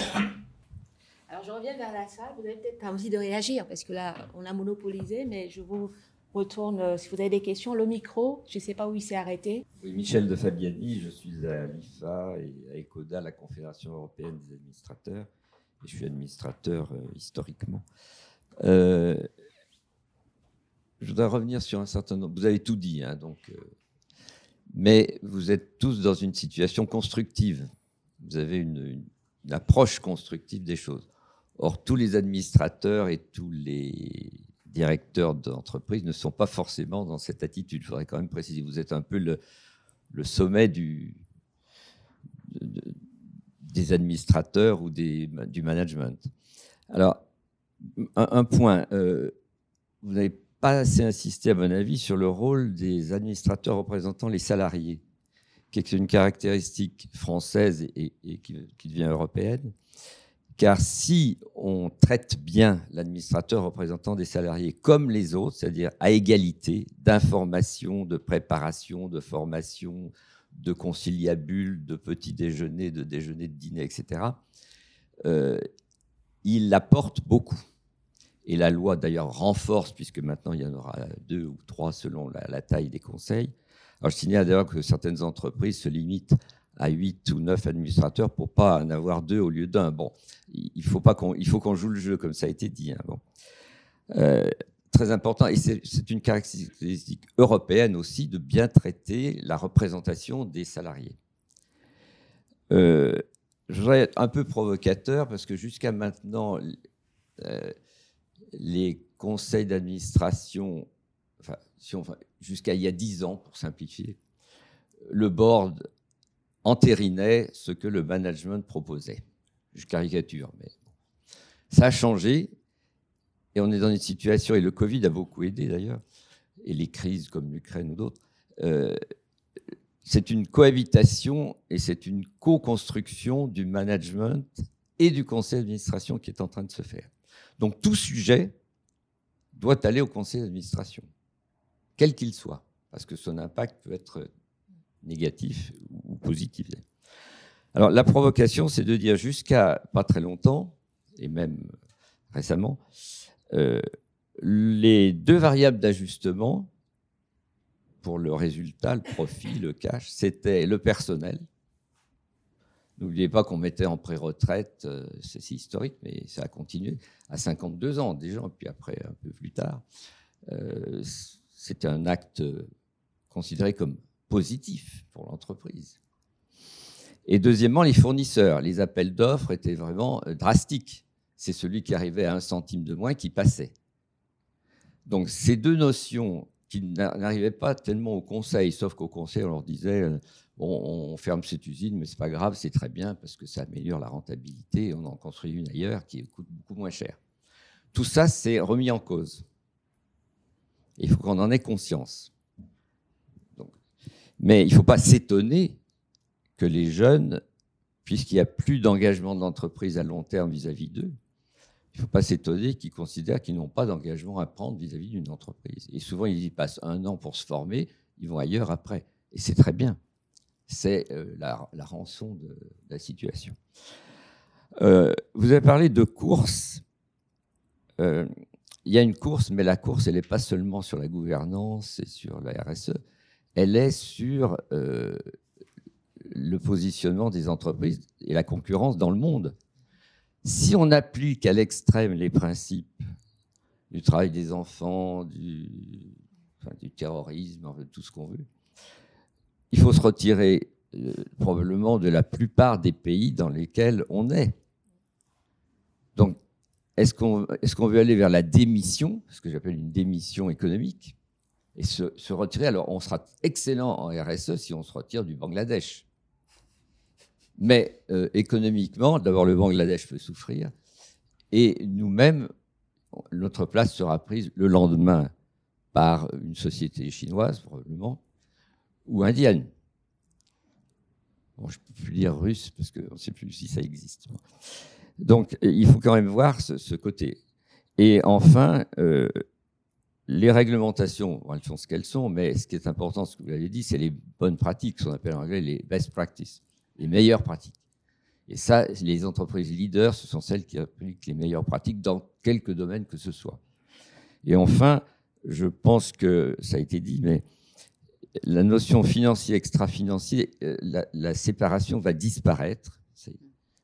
Alors, je reviens vers la salle. Vous avez peut-être envie de réagir parce que là, on a monopolisé, mais je vous retourne. euh, Si vous avez des questions, le micro, je ne sais pas où il s'est arrêté. Oui, Michel de Fabiani, je suis à l'IFA et à ECODA, la Confédération européenne des administrateurs, et je suis administrateur euh, historiquement. Euh, je voudrais revenir sur un certain nombre. Vous avez tout dit, hein, donc, euh, mais vous êtes tous dans une situation constructive. Vous avez une, approche constructive des choses. Or, tous les administrateurs et tous les directeurs d'entreprise ne sont pas forcément dans cette attitude. Je voudrais quand même préciser, vous êtes un peu le, sommet des administrateurs ou du management. Alors, un, point, euh, vous n'avez pas assez insisté, à mon avis, sur le rôle des administrateurs représentant les salariés, qui est une caractéristique française et, qui devient européenne. Car si on traite bien l'administrateur représentant des salariés comme les autres, c'est-à-dire à égalité d'information, de préparation, de formation, de conciliabule, de petit déjeuner, de déjeuner, de dîner, etc., euh, il apporte beaucoup. Et la loi, d'ailleurs, renforce, puisque maintenant il y en aura deux ou trois selon la, taille des conseils, Alors, je signale d'ailleurs que certaines entreprises se limitent à 8 ou 9 administrateurs pour pas en avoir deux au lieu d'un. Bon, il faut pas qu'on, il faut qu'on joue le jeu comme ça a été dit. Hein, bon. Euh, très important, et c'est une caractéristique européenne aussi de bien traiter la représentation des salariés. Euh, je voudrais être un peu provocateur parce que jusqu'à maintenant, euh, les conseils d'administration, jusqu'à il y a 10 ans, pour simplifier, le board entérinait ce que le management proposait. Je caricature, mais ça a changé et on est dans une situation, et le Covid a beaucoup aidé d'ailleurs, et les crises comme l'Ukraine ou d'autres, euh, c'est une cohabitation et c'est une co-construction du management et du conseil d'administration qui est en train de se faire. Donc tout sujet doit aller au conseil d'administration, quel qu'il soit, parce que son impact peut être négatif ou positif. Alors la provocation, c'est de dire jusqu'à pas très longtemps, et même récemment, euh, les deux variables d'ajustement pour le résultat, le profit, le cash, c'était le personnel. N'oubliez pas qu'on mettait en pré-retraite, euh, c'est historique, mais ça a continué, à 52 ans déjà, puis après un peu plus tard. Euh, c'était un acte considéré comme positif pour l'entreprise. Et deuxièmement, les fournisseurs. Les appels d'offres étaient vraiment drastiques c'est celui qui arrivait à un centime de moins qui passait. Donc ces deux notions qui n'arrivaient pas tellement au conseil, sauf qu'au conseil, on leur disait, euh, bon, on ferme cette usine, mais c'est pas grave, c'est très bien parce que ça améliore la rentabilité, on en construit une ailleurs qui coûte beaucoup moins cher. Tout ça, c'est remis en cause. Il faut qu'on en ait conscience. mais il ne faut pas s'étonner que les jeunes, puisqu'il n'y a plus d'engagement de l'entreprise à long terme vis-à-vis d'eux, il ne faut pas s'étonner qu'ils considèrent qu'ils n'ont pas d'engagement à prendre vis-à-vis d'une entreprise. Et souvent, ils y passent un an pour se former, ils vont ailleurs après. Et c'est très bien. C'est euh, la, rançon de, la situation. Euh, vous avez parlé de course. Euh, il y a une course, mais la course, elle n'est pas seulement sur la gouvernance et sur la RSE, elle est sur le positionnement des entreprises et la concurrence dans le monde. Si on applique à l'extrême les principes du travail des enfants, du, terrorisme, tout ce qu'on veut, il faut se retirer euh, probablement de la plupart des pays dans lesquels on est. Donc, est-ce qu'on veut aller vers la démission, ce que j'appelle une démission économique, et se, se, retirer? Alors, on sera excellent en RSE si on se retire du Bangladesh. Mais euh, économiquement, d'abord, le Bangladesh peut souffrir. Et nous-mêmes, notre place sera prise le lendemain par une société chinoise, probablement, ou indienne. Bon, je ne peux plus dire russe parce qu'on ne sait plus si ça existe. Donc, il faut quand même voir ce, côté. Et enfin, euh, les réglementations, elles sont ce qu'elles sont, mais ce qui est important, ce que vous l'avez dit, c'est les bonnes pratiques, ce qu'on appelle en anglais les best practices les meilleures pratiques. Et ça, les entreprises leaders, ce sont celles qui appliquent les meilleures pratiques dans quelques domaines que ce soit. Et enfin, je pense que ça a été dit, mais la notion financier, extra-financier, euh, la, séparation va disparaître.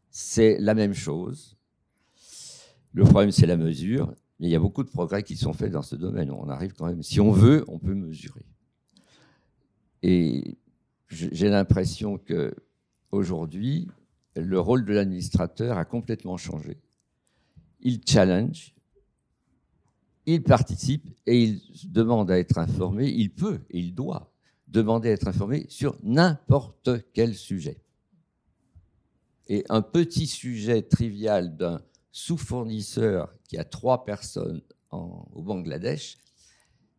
C'est la même chose. Le problème, c'est la mesure. Mais il y a beaucoup de progrès qui sont faits dans ce domaine. On arrive quand même, si on veut, on peut mesurer. Et j'ai l'impression que aujourd'hui, le rôle de l'administrateur a complètement changé. Il challenge, il participe et il demande à être informé, il peut et il doit demander à être informé sur n'importe quel sujet. Et un petit sujet trivial d'un sous-fournisseur qui a trois personnes au Bangladesh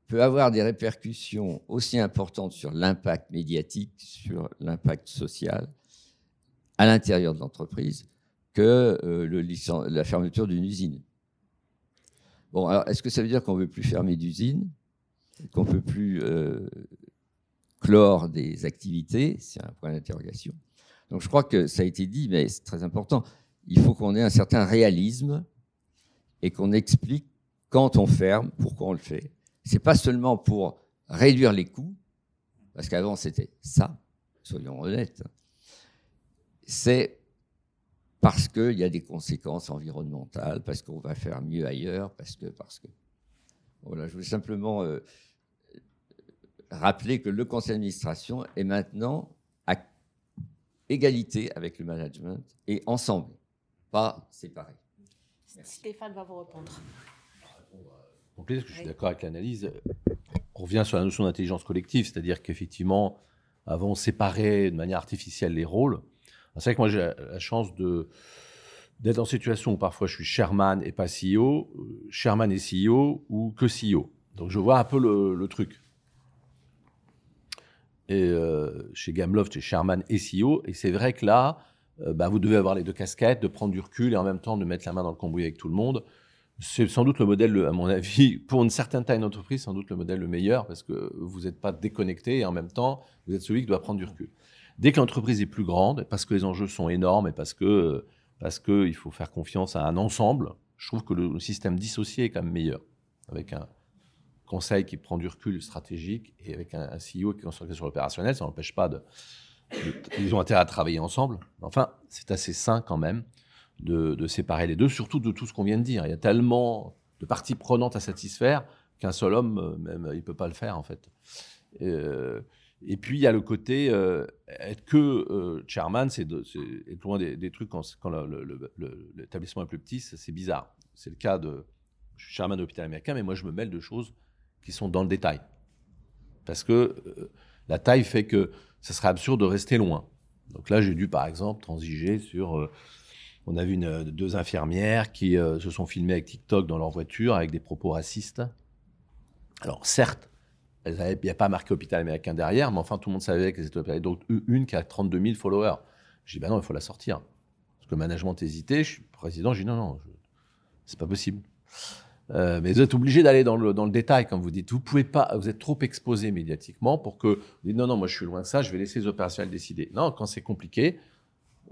peut avoir des répercussions aussi importantes sur l'impact médiatique, sur l'impact social, à l'intérieur de l'entreprise que euh, la fermeture d'une usine. Bon, alors est-ce que ça veut dire qu'on ne veut plus fermer d'usine, qu'on ne peut plus euh, clore des activités? C'est un point d'interrogation. Donc je crois que ça a été dit, mais c'est très important. Il faut qu'on ait un certain réalisme et qu'on explique quand on ferme, pourquoi on le fait. C'est pas seulement pour réduire les coûts, parce qu'avant c'était ça, soyons honnêtes, c'est parce qu'il y a des conséquences environnementales, parce qu'on va faire mieux ailleurs, parce que, parce que. Voilà, je voulais simplement euh, rappeler que le conseil d'administration est maintenant à égalité avec le management et ensemble, pas séparés. Stéphane va vous répondre. que je suis d'accord avec l'analyse. On revient sur la notion d'intelligence collective, c'est-à-dire qu'effectivement, avant, on séparait de manière artificielle les rôles. C'est vrai que moi, j'ai la chance de d'être en situation où parfois je suis chairman et pas CEO, chairman et CEO ou que CEO. Donc je vois un peu le, truc. Et euh, chez Gameloft, chez chairman et CEO, et c'est vrai que là, euh, bah, vous devez avoir les deux casquettes, de prendre du recul et en même temps de mettre la main dans le cambouis avec tout le monde. C'est sans doute le modèle, à mon avis, pour une certaine taille d'entreprise, sans doute le modèle le meilleur parce que vous n'êtes pas déconnecté et en même temps, vous êtes celui qui doit prendre du recul. Dès que l'entreprise est plus grande, parce que les enjeux sont énormes et parce que parce qu'il faut faire confiance à un ensemble, je trouve que le système dissocié est quand même meilleur, avec un conseil qui prend du recul stratégique et avec un, CEO qui est concentré sur l'opérationnel, ça n'empêche pas de, Ils ont intérêt à travailler ensemble. Enfin, c'est assez sain quand même de, séparer les deux, surtout de tout ce qu'on vient de dire. Il y a tellement de parties prenantes à satisfaire qu'un seul homme, euh, même, il ne peut pas le faire en fait. Euh, et puis, il y a le côté euh, être que euh, chairman, c'est être loin des, trucs quand, l'établissement est plus petit, c'est bizarre. C'est le cas de. Je suis chairman de l'hôpital américain, mais moi, je me mêle de choses qui sont dans le détail. Parce que euh, la taille fait que ça serait absurde de rester loin. Donc là, j'ai dû, par exemple, transiger sur. on a vu deux infirmières qui se sont filmées avec TikTok dans leur voiture avec des propos racistes. Alors, certes, il n'y a pas marqué hôpital américain derrière, mais enfin, tout le monde savait qu'elles étaient opérées. Donc, une qui a 32 000 followers. J'ai dit, ben non, il faut la sortir. Parce que le management hésitait. Je suis président, j'ai dit, non, non, c'est pas possible. Euh, mais vous êtes obligé d'aller dans le, dans le détail, comme vous dites. Vous pouvez pas, vous êtes trop exposé médiatiquement pour que vous dites, non, non, moi je suis loin de ça, je vais laisser les opérationnels décider. Non, quand c'est compliqué,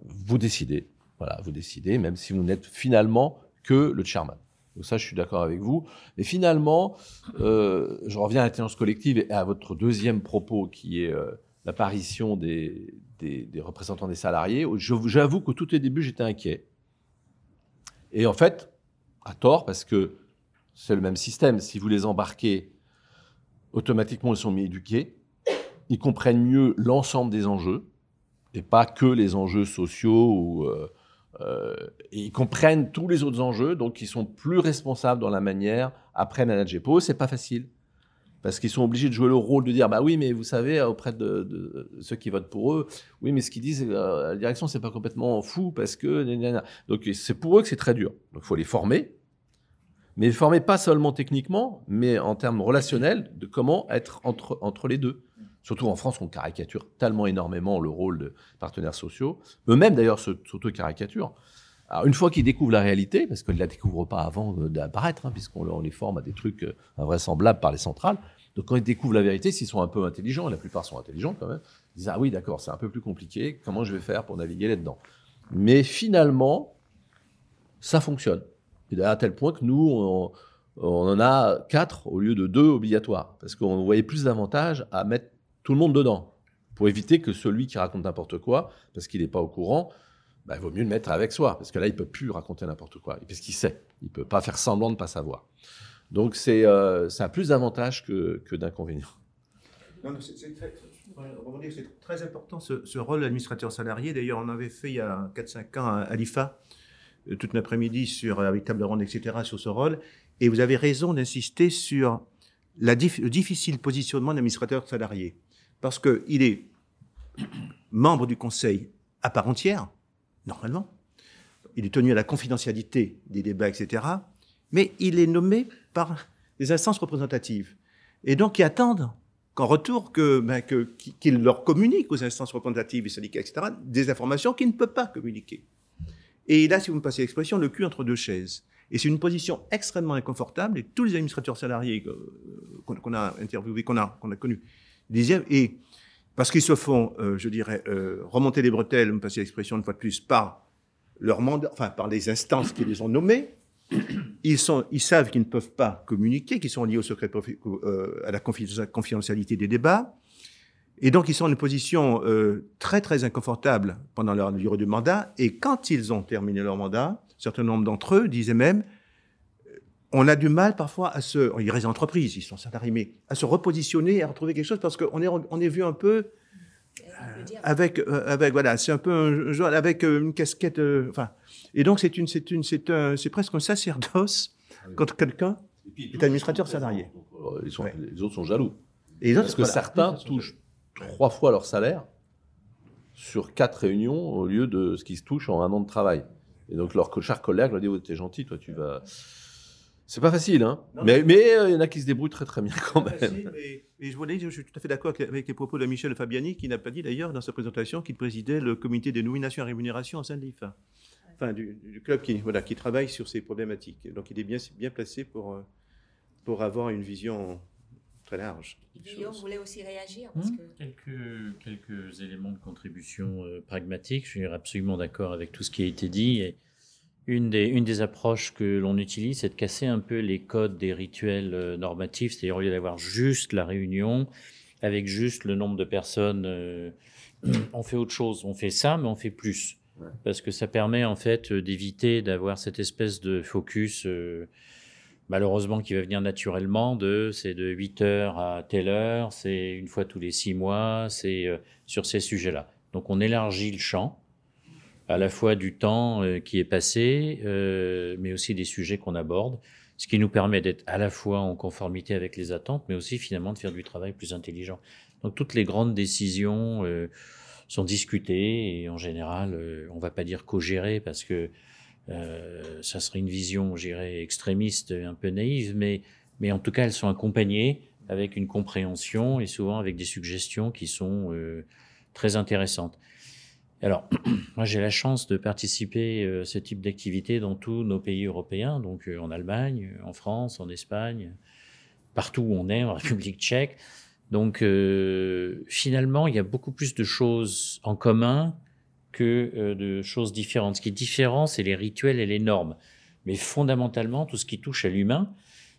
vous décidez. Voilà, vous décidez, même si vous n'êtes finalement que le chairman. Donc ça, je suis d'accord avec vous. Mais finalement, euh, je reviens à l'intelligence collective et à votre deuxième propos, qui est euh, l'apparition des, représentants des salariés. J'avoue qu'au tout début, j'étais inquiet. Et en fait, à tort, parce que c'est le même système. Si vous les embarquez, automatiquement, ils sont mis éduqués. Ils comprennent mieux l'ensemble des enjeux, et pas que les enjeux sociaux ou... Euh, euh, ils comprennent tous les autres enjeux, donc ils sont plus responsables dans la manière manager. Pour eux, c'est pas facile. Parce qu'ils sont obligés de jouer le rôle de dire bah oui, mais vous savez, auprès de, ceux qui votent pour eux, oui, mais ce qu'ils disent, euh, la direction, c'est pas complètement fou parce que. Donc c'est pour eux que c'est très dur. Donc il faut les former, mais former pas seulement techniquement, mais en termes relationnels, de comment être entre, entre les deux. Surtout en France, on caricature tellement énormément le rôle de partenaires sociaux. Eux-mêmes, d'ailleurs, s'auto-caricaturent. Alors, une fois qu'ils découvrent la réalité, parce qu'ils ne la découvrent pas avant d'apparaître, hein, puisqu'on les forme à des trucs euh, invraisemblables par les centrales. Donc, quand ils découvrent la vérité, s'ils sont un peu intelligents, et la plupart sont intelligents quand même, ils disent Ah oui, d'accord, c'est un peu plus compliqué, comment je vais faire pour naviguer là-dedans? Mais finalement, ça fonctionne. Et à tel point que nous, on, on en a quatre au lieu de deux obligatoires, parce qu'on voyait plus d'avantages à mettre tout le monde dedans, pour éviter que celui qui raconte n'importe quoi, parce qu'il n'est pas au courant, bah, il vaut mieux le mettre avec soi, parce que là, il peut plus raconter n'importe quoi, parce qu'il sait. Il peut pas faire semblant de ne pas savoir. Donc, c'est euh, ça plus d'avantages que, que d'inconvénients. C'est très, important ce, rôle d'administrateur salarié. D'ailleurs, on avait fait il y a 4-5 ans à l'IFA, euh, toute l'après-midi, sur, avec table ronde, etc., sur ce rôle. Et vous avez raison d'insister sur la le difficile positionnement d'administrateur salarié parce qu'il est membre du conseil à part entière, normalement. Il est tenu à la confidentialité des débats, etc. Mais il est nommé par des instances représentatives. Et donc, ils attendent qu'en retour, ben, qu'il leur communique aux instances représentatives, et syndicats, etc., des informations qu'il ne peut pas communiquer. Et là, si vous me passez l'expression, le cul entre deux chaises. Et c'est une position extrêmement inconfortable, et tous les administrateurs salariés qu'on a interviewés, qu'on a connus, et parce qu'ils se font, euh, je dirais, euh, remonter les bretelles, me passer l'expression une fois de plus, par leur mandat, enfin par les instances qui les ont nommés, ils, savent qu'ils ne peuvent pas communiquer, qu'ils sont liés au secret, euh, à la confidentialité des débats. Et donc, ils sont dans une position très, très inconfortable pendant leur durée de mandat. Et quand ils ont terminé leur mandat, un certain nombre d'entre eux disaient même on a du mal parfois à se. Ils restent en entreprise, ils sont salariés, mais à se repositionner, à retrouver quelque chose parce qu'on est, on est vu un peu. avec, euh, avec, voilà, c'est un peu un avec euh, une casquette. euh, enfin, et donc, c'est une, c'est une, c'est un, c'est presque un sacerdoce quand quelqu'un est administrateur salarié. Euh, Ils sont, Ouais. Les autres sont jaloux. Et les autres, Parce que voilà. certains touchent trois fois leur salaire sur quatre réunions au lieu de ce qui se touche en un an de travail. Et donc leur co- cher collègue leur dit oh, T'es gentil, toi, tu vas. C'est pas facile, hein Non, Mais mais, euh, il y en a qui se débrouillent très très bien quand même. mais, mais je voulais dire, je suis tout à fait d'accord avec, avec les propos de Michel Fabiani, qui n'a pas dit d'ailleurs dans sa présentation qu'il présidait le comité des nominations et rémunération au sein de l'IFA. Enfin, du, du club qui, voilà, qui travaille sur ces problématiques. Donc il est bien, bien placé pour, euh, pour avoir une vision très large. Guillaume voulait aussi réagir parce Hmm, que quelques, quelques éléments de contribution euh, pragmatique. Je suis absolument d'accord avec tout ce qui a été dit. Et une, des, une des approches que l'on utilise, c'est de casser un peu les codes des rituels euh, normatifs. C'est-à-dire, au lieu d'avoir juste la réunion, avec juste le nombre de personnes, euh, on fait autre chose. On fait ça, mais on fait plus. Ouais. Parce que ça permet en fait euh, d'éviter d'avoir cette espèce de focus. euh, malheureusement qui va venir naturellement de c'est de 8 heures à telle heure, c'est une fois tous les six mois, c'est euh, sur ces sujets-là. Donc on élargit le champ à la fois du temps euh, qui est passé, euh, mais aussi des sujets qu'on aborde, ce qui nous permet d'être à la fois en conformité avec les attentes, mais aussi finalement de faire du travail plus intelligent. Donc toutes les grandes décisions euh, sont discutées et en général, on va pas dire co-gérées parce que euh, ça serait une vision, je dirais, extrémiste, un peu naïve, mais, mais en tout cas, elles sont accompagnées avec une compréhension et souvent avec des suggestions qui sont euh, très intéressantes. Alors, moi, j'ai la chance de participer à ce type d'activité dans tous nos pays européens, donc euh, en Allemagne, en France, en Espagne, partout où on est, en République tchèque. Donc, euh, finalement, il y a beaucoup plus de choses en commun que euh, de choses différentes. Ce qui est différent, c'est les rituels et les normes. Mais fondamentalement, tout ce qui touche à l'humain,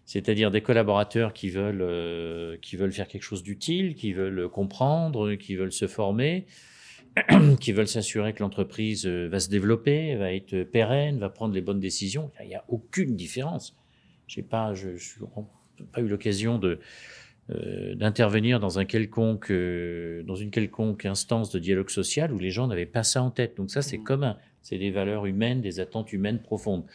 c'est-à-dire des collaborateurs qui veulent, euh, qui veulent faire quelque chose d'utile, qui veulent comprendre, qui veulent se former, qui veulent s'assurer que l'entreprise euh, va se développer, va être pérenne, va prendre les bonnes décisions. Il n'y a aucune différence. J'ai pas, je, je n'ai pas eu l'occasion de euh, d'intervenir dans un quelconque, euh, dans une quelconque instance de dialogue social où les gens n'avaient pas ça en tête. Donc ça, c'est commun. C'est des valeurs humaines, des attentes humaines profondes.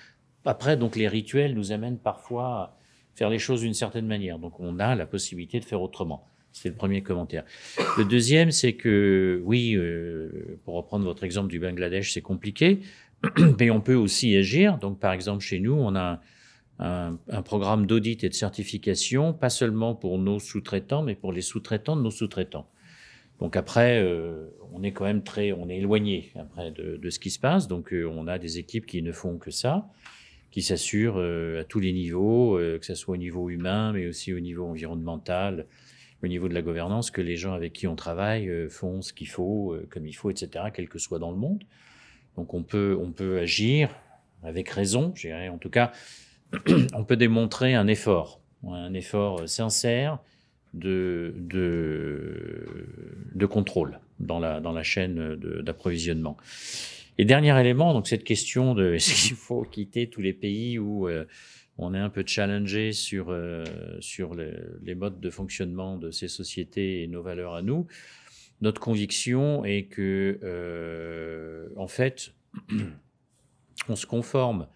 Après, donc les rituels nous amènent parfois à faire les choses d'une certaine manière. Donc on a la possibilité de faire autrement. C'est le premier commentaire. Le deuxième, c'est que oui, euh, pour reprendre votre exemple du Bangladesh, c'est compliqué, mais on peut aussi agir. Donc par exemple, chez nous, on a un, un programme d'audit et de certification, pas seulement pour nos sous-traitants, mais pour les sous-traitants de nos sous-traitants. Donc après, euh, on est quand même très, on est éloigné après de, de ce qui se passe. Donc euh, on a des équipes qui ne font que ça, qui s'assurent euh, à tous les niveaux, euh, que ce soit au niveau humain, mais aussi au niveau environnemental, au niveau de la gouvernance, que les gens avec qui on travaille euh, font ce qu'il faut, euh, comme il faut, etc., quel que soit dans le monde. Donc on peut, on peut agir avec raison, je dirais. En tout cas, on peut démontrer un effort, un effort sincère de, de, de contrôle dans la, dans la chaîne d'approvisionnement. Et dernier élément, donc cette question de est-ce qu'il faut quitter tous les pays où euh, on est un peu challengé sur, euh, sur le- les modes de fonctionnement de ces sociétés et nos valeurs à nous. Notre conviction est que, euh, en fait, on se conforme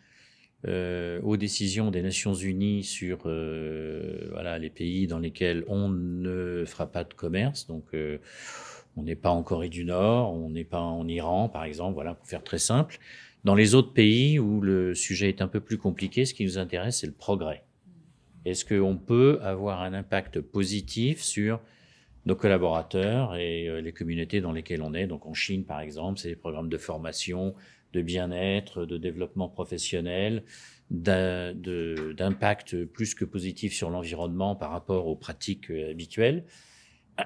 euh, aux décisions des Nations Unies sur voilà, les pays dans lesquels on ne fera pas de commerce. Donc, on n'est pas en Corée du Nord, on n'est pas en Iran, par exemple, voilà, pour faire très simple. Dans les autres pays où le sujet est un peu plus compliqué, ce qui nous intéresse, c'est le progrès. Est-ce qu'on peut avoir un impact positif sur nos collaborateurs et euh, les communautés dans lesquelles on est? Donc en Chine, par exemple, c'est des programmes de formation, de bien-être, de développement professionnel, d'impact plus que positif sur l'environnement par rapport aux pratiques euh, habituelles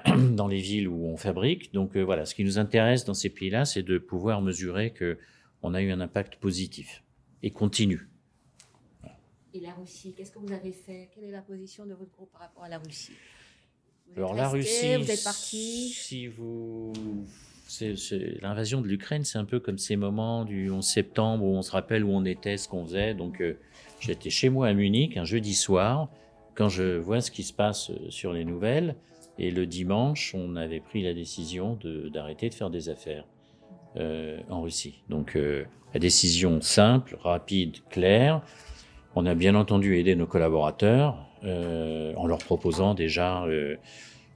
dans les villes où on fabrique. Donc euh, voilà, ce qui nous intéresse dans ces pays-là, c'est de pouvoir mesurer que on a eu un impact positif et continu. Et la Russie, qu'est-ce que vous avez fait? Quelle est la position de votre groupe par rapport à la Russie? Alors la Russie, vous êtes parti? si vous, l'invasion de l'Ukraine, c'est un peu comme ces moments du 11 septembre où on se rappelle où on était, ce qu'on faisait. Donc euh, j'étais chez moi à Munich un jeudi soir quand je vois ce qui se passe euh, sur les nouvelles. Et le dimanche, on avait pris la décision de, d'arrêter de faire des affaires euh, en Russie. Donc euh, la décision simple, rapide, claire. On a bien entendu aidé nos collaborateurs euh, en leur proposant déjà euh,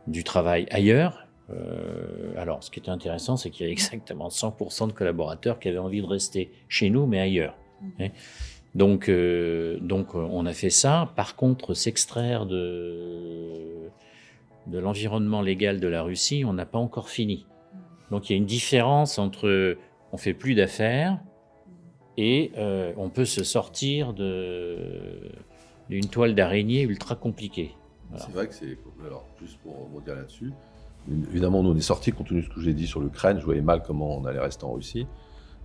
du travail ailleurs. Euh, alors, ce qui était intéressant, c'est qu'il y avait exactement 100% de collaborateurs qui avaient envie de rester chez nous, mais ailleurs. hein. Donc, euh, donc, on a fait ça. Par contre, s'extraire de, de l'environnement légal de la Russie, on n'a pas encore fini. Donc, il y a une différence entre on fait plus d'affaires et euh, on peut se sortir d'une toile d'araignée ultra compliquée. C'est vrai que c'est. Alors, juste pour rebondir là-dessus, évidemment, nous on est sortis, compte tenu de ce que je l'ai dit sur l'Ukraine, je voyais mal comment on allait rester en Russie,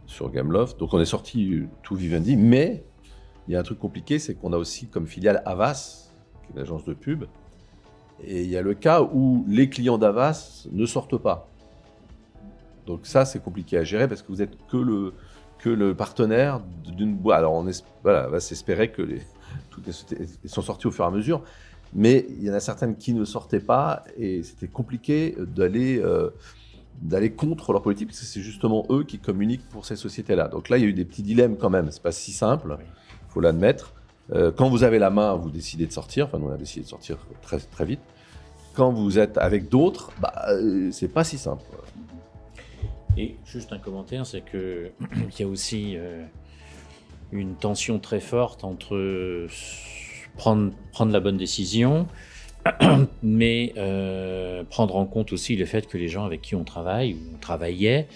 sur Gameloft. Donc on est sorti euh, tout Vivendi, mais il y a un truc compliqué, c'est qu'on a aussi comme filiale Avas, qui est une agence de pub, et il y a le cas où les clients d'Avas ne sortent pas. Donc ça, c'est compliqué à gérer parce que vous êtes que le, que le partenaire d'une boîte. Alors on voilà, va s'espérer que les, toutes les sociétés sont sorties au fur et à mesure. Mais il y en a certaines qui ne sortaient pas et c'était compliqué d'aller euh, d'aller contre leur politique parce que c'est justement eux qui communiquent pour ces sociétés-là. Donc là, il y a eu des petits dilemmes quand même. C'est pas si simple, Oui. il faut l'admettre. Euh, quand vous avez la main, vous décidez de sortir. Enfin, nous on a décidé de sortir très très vite. Quand vous êtes avec d'autres, bah, euh, c'est pas si simple. Et juste un commentaire, c'est que il y a aussi euh, une tension très forte entre euh, prendre, prendre la bonne décision, mais euh, prendre en compte aussi le fait que les gens avec qui on travaille ou on travaillait,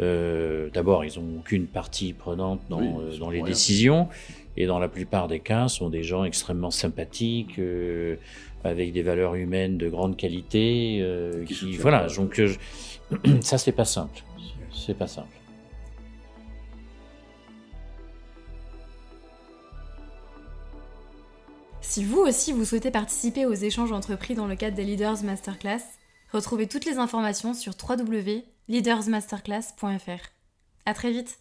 euh, d'abord, ils n'ont aucune partie prenante dans, Oui, euh, dans les rien. décisions, et dans la plupart des cas, sont des gens extrêmement sympathiques, avec des valeurs humaines de grande qualité, Qui voilà, donc je- ça c'est pas simple, c'est pas simple. Si vous aussi vous souhaitez participer aux échanges entrepris dans le cadre des Leaders Masterclass, retrouvez toutes les informations sur www.leadersmasterclass.fr. À très vite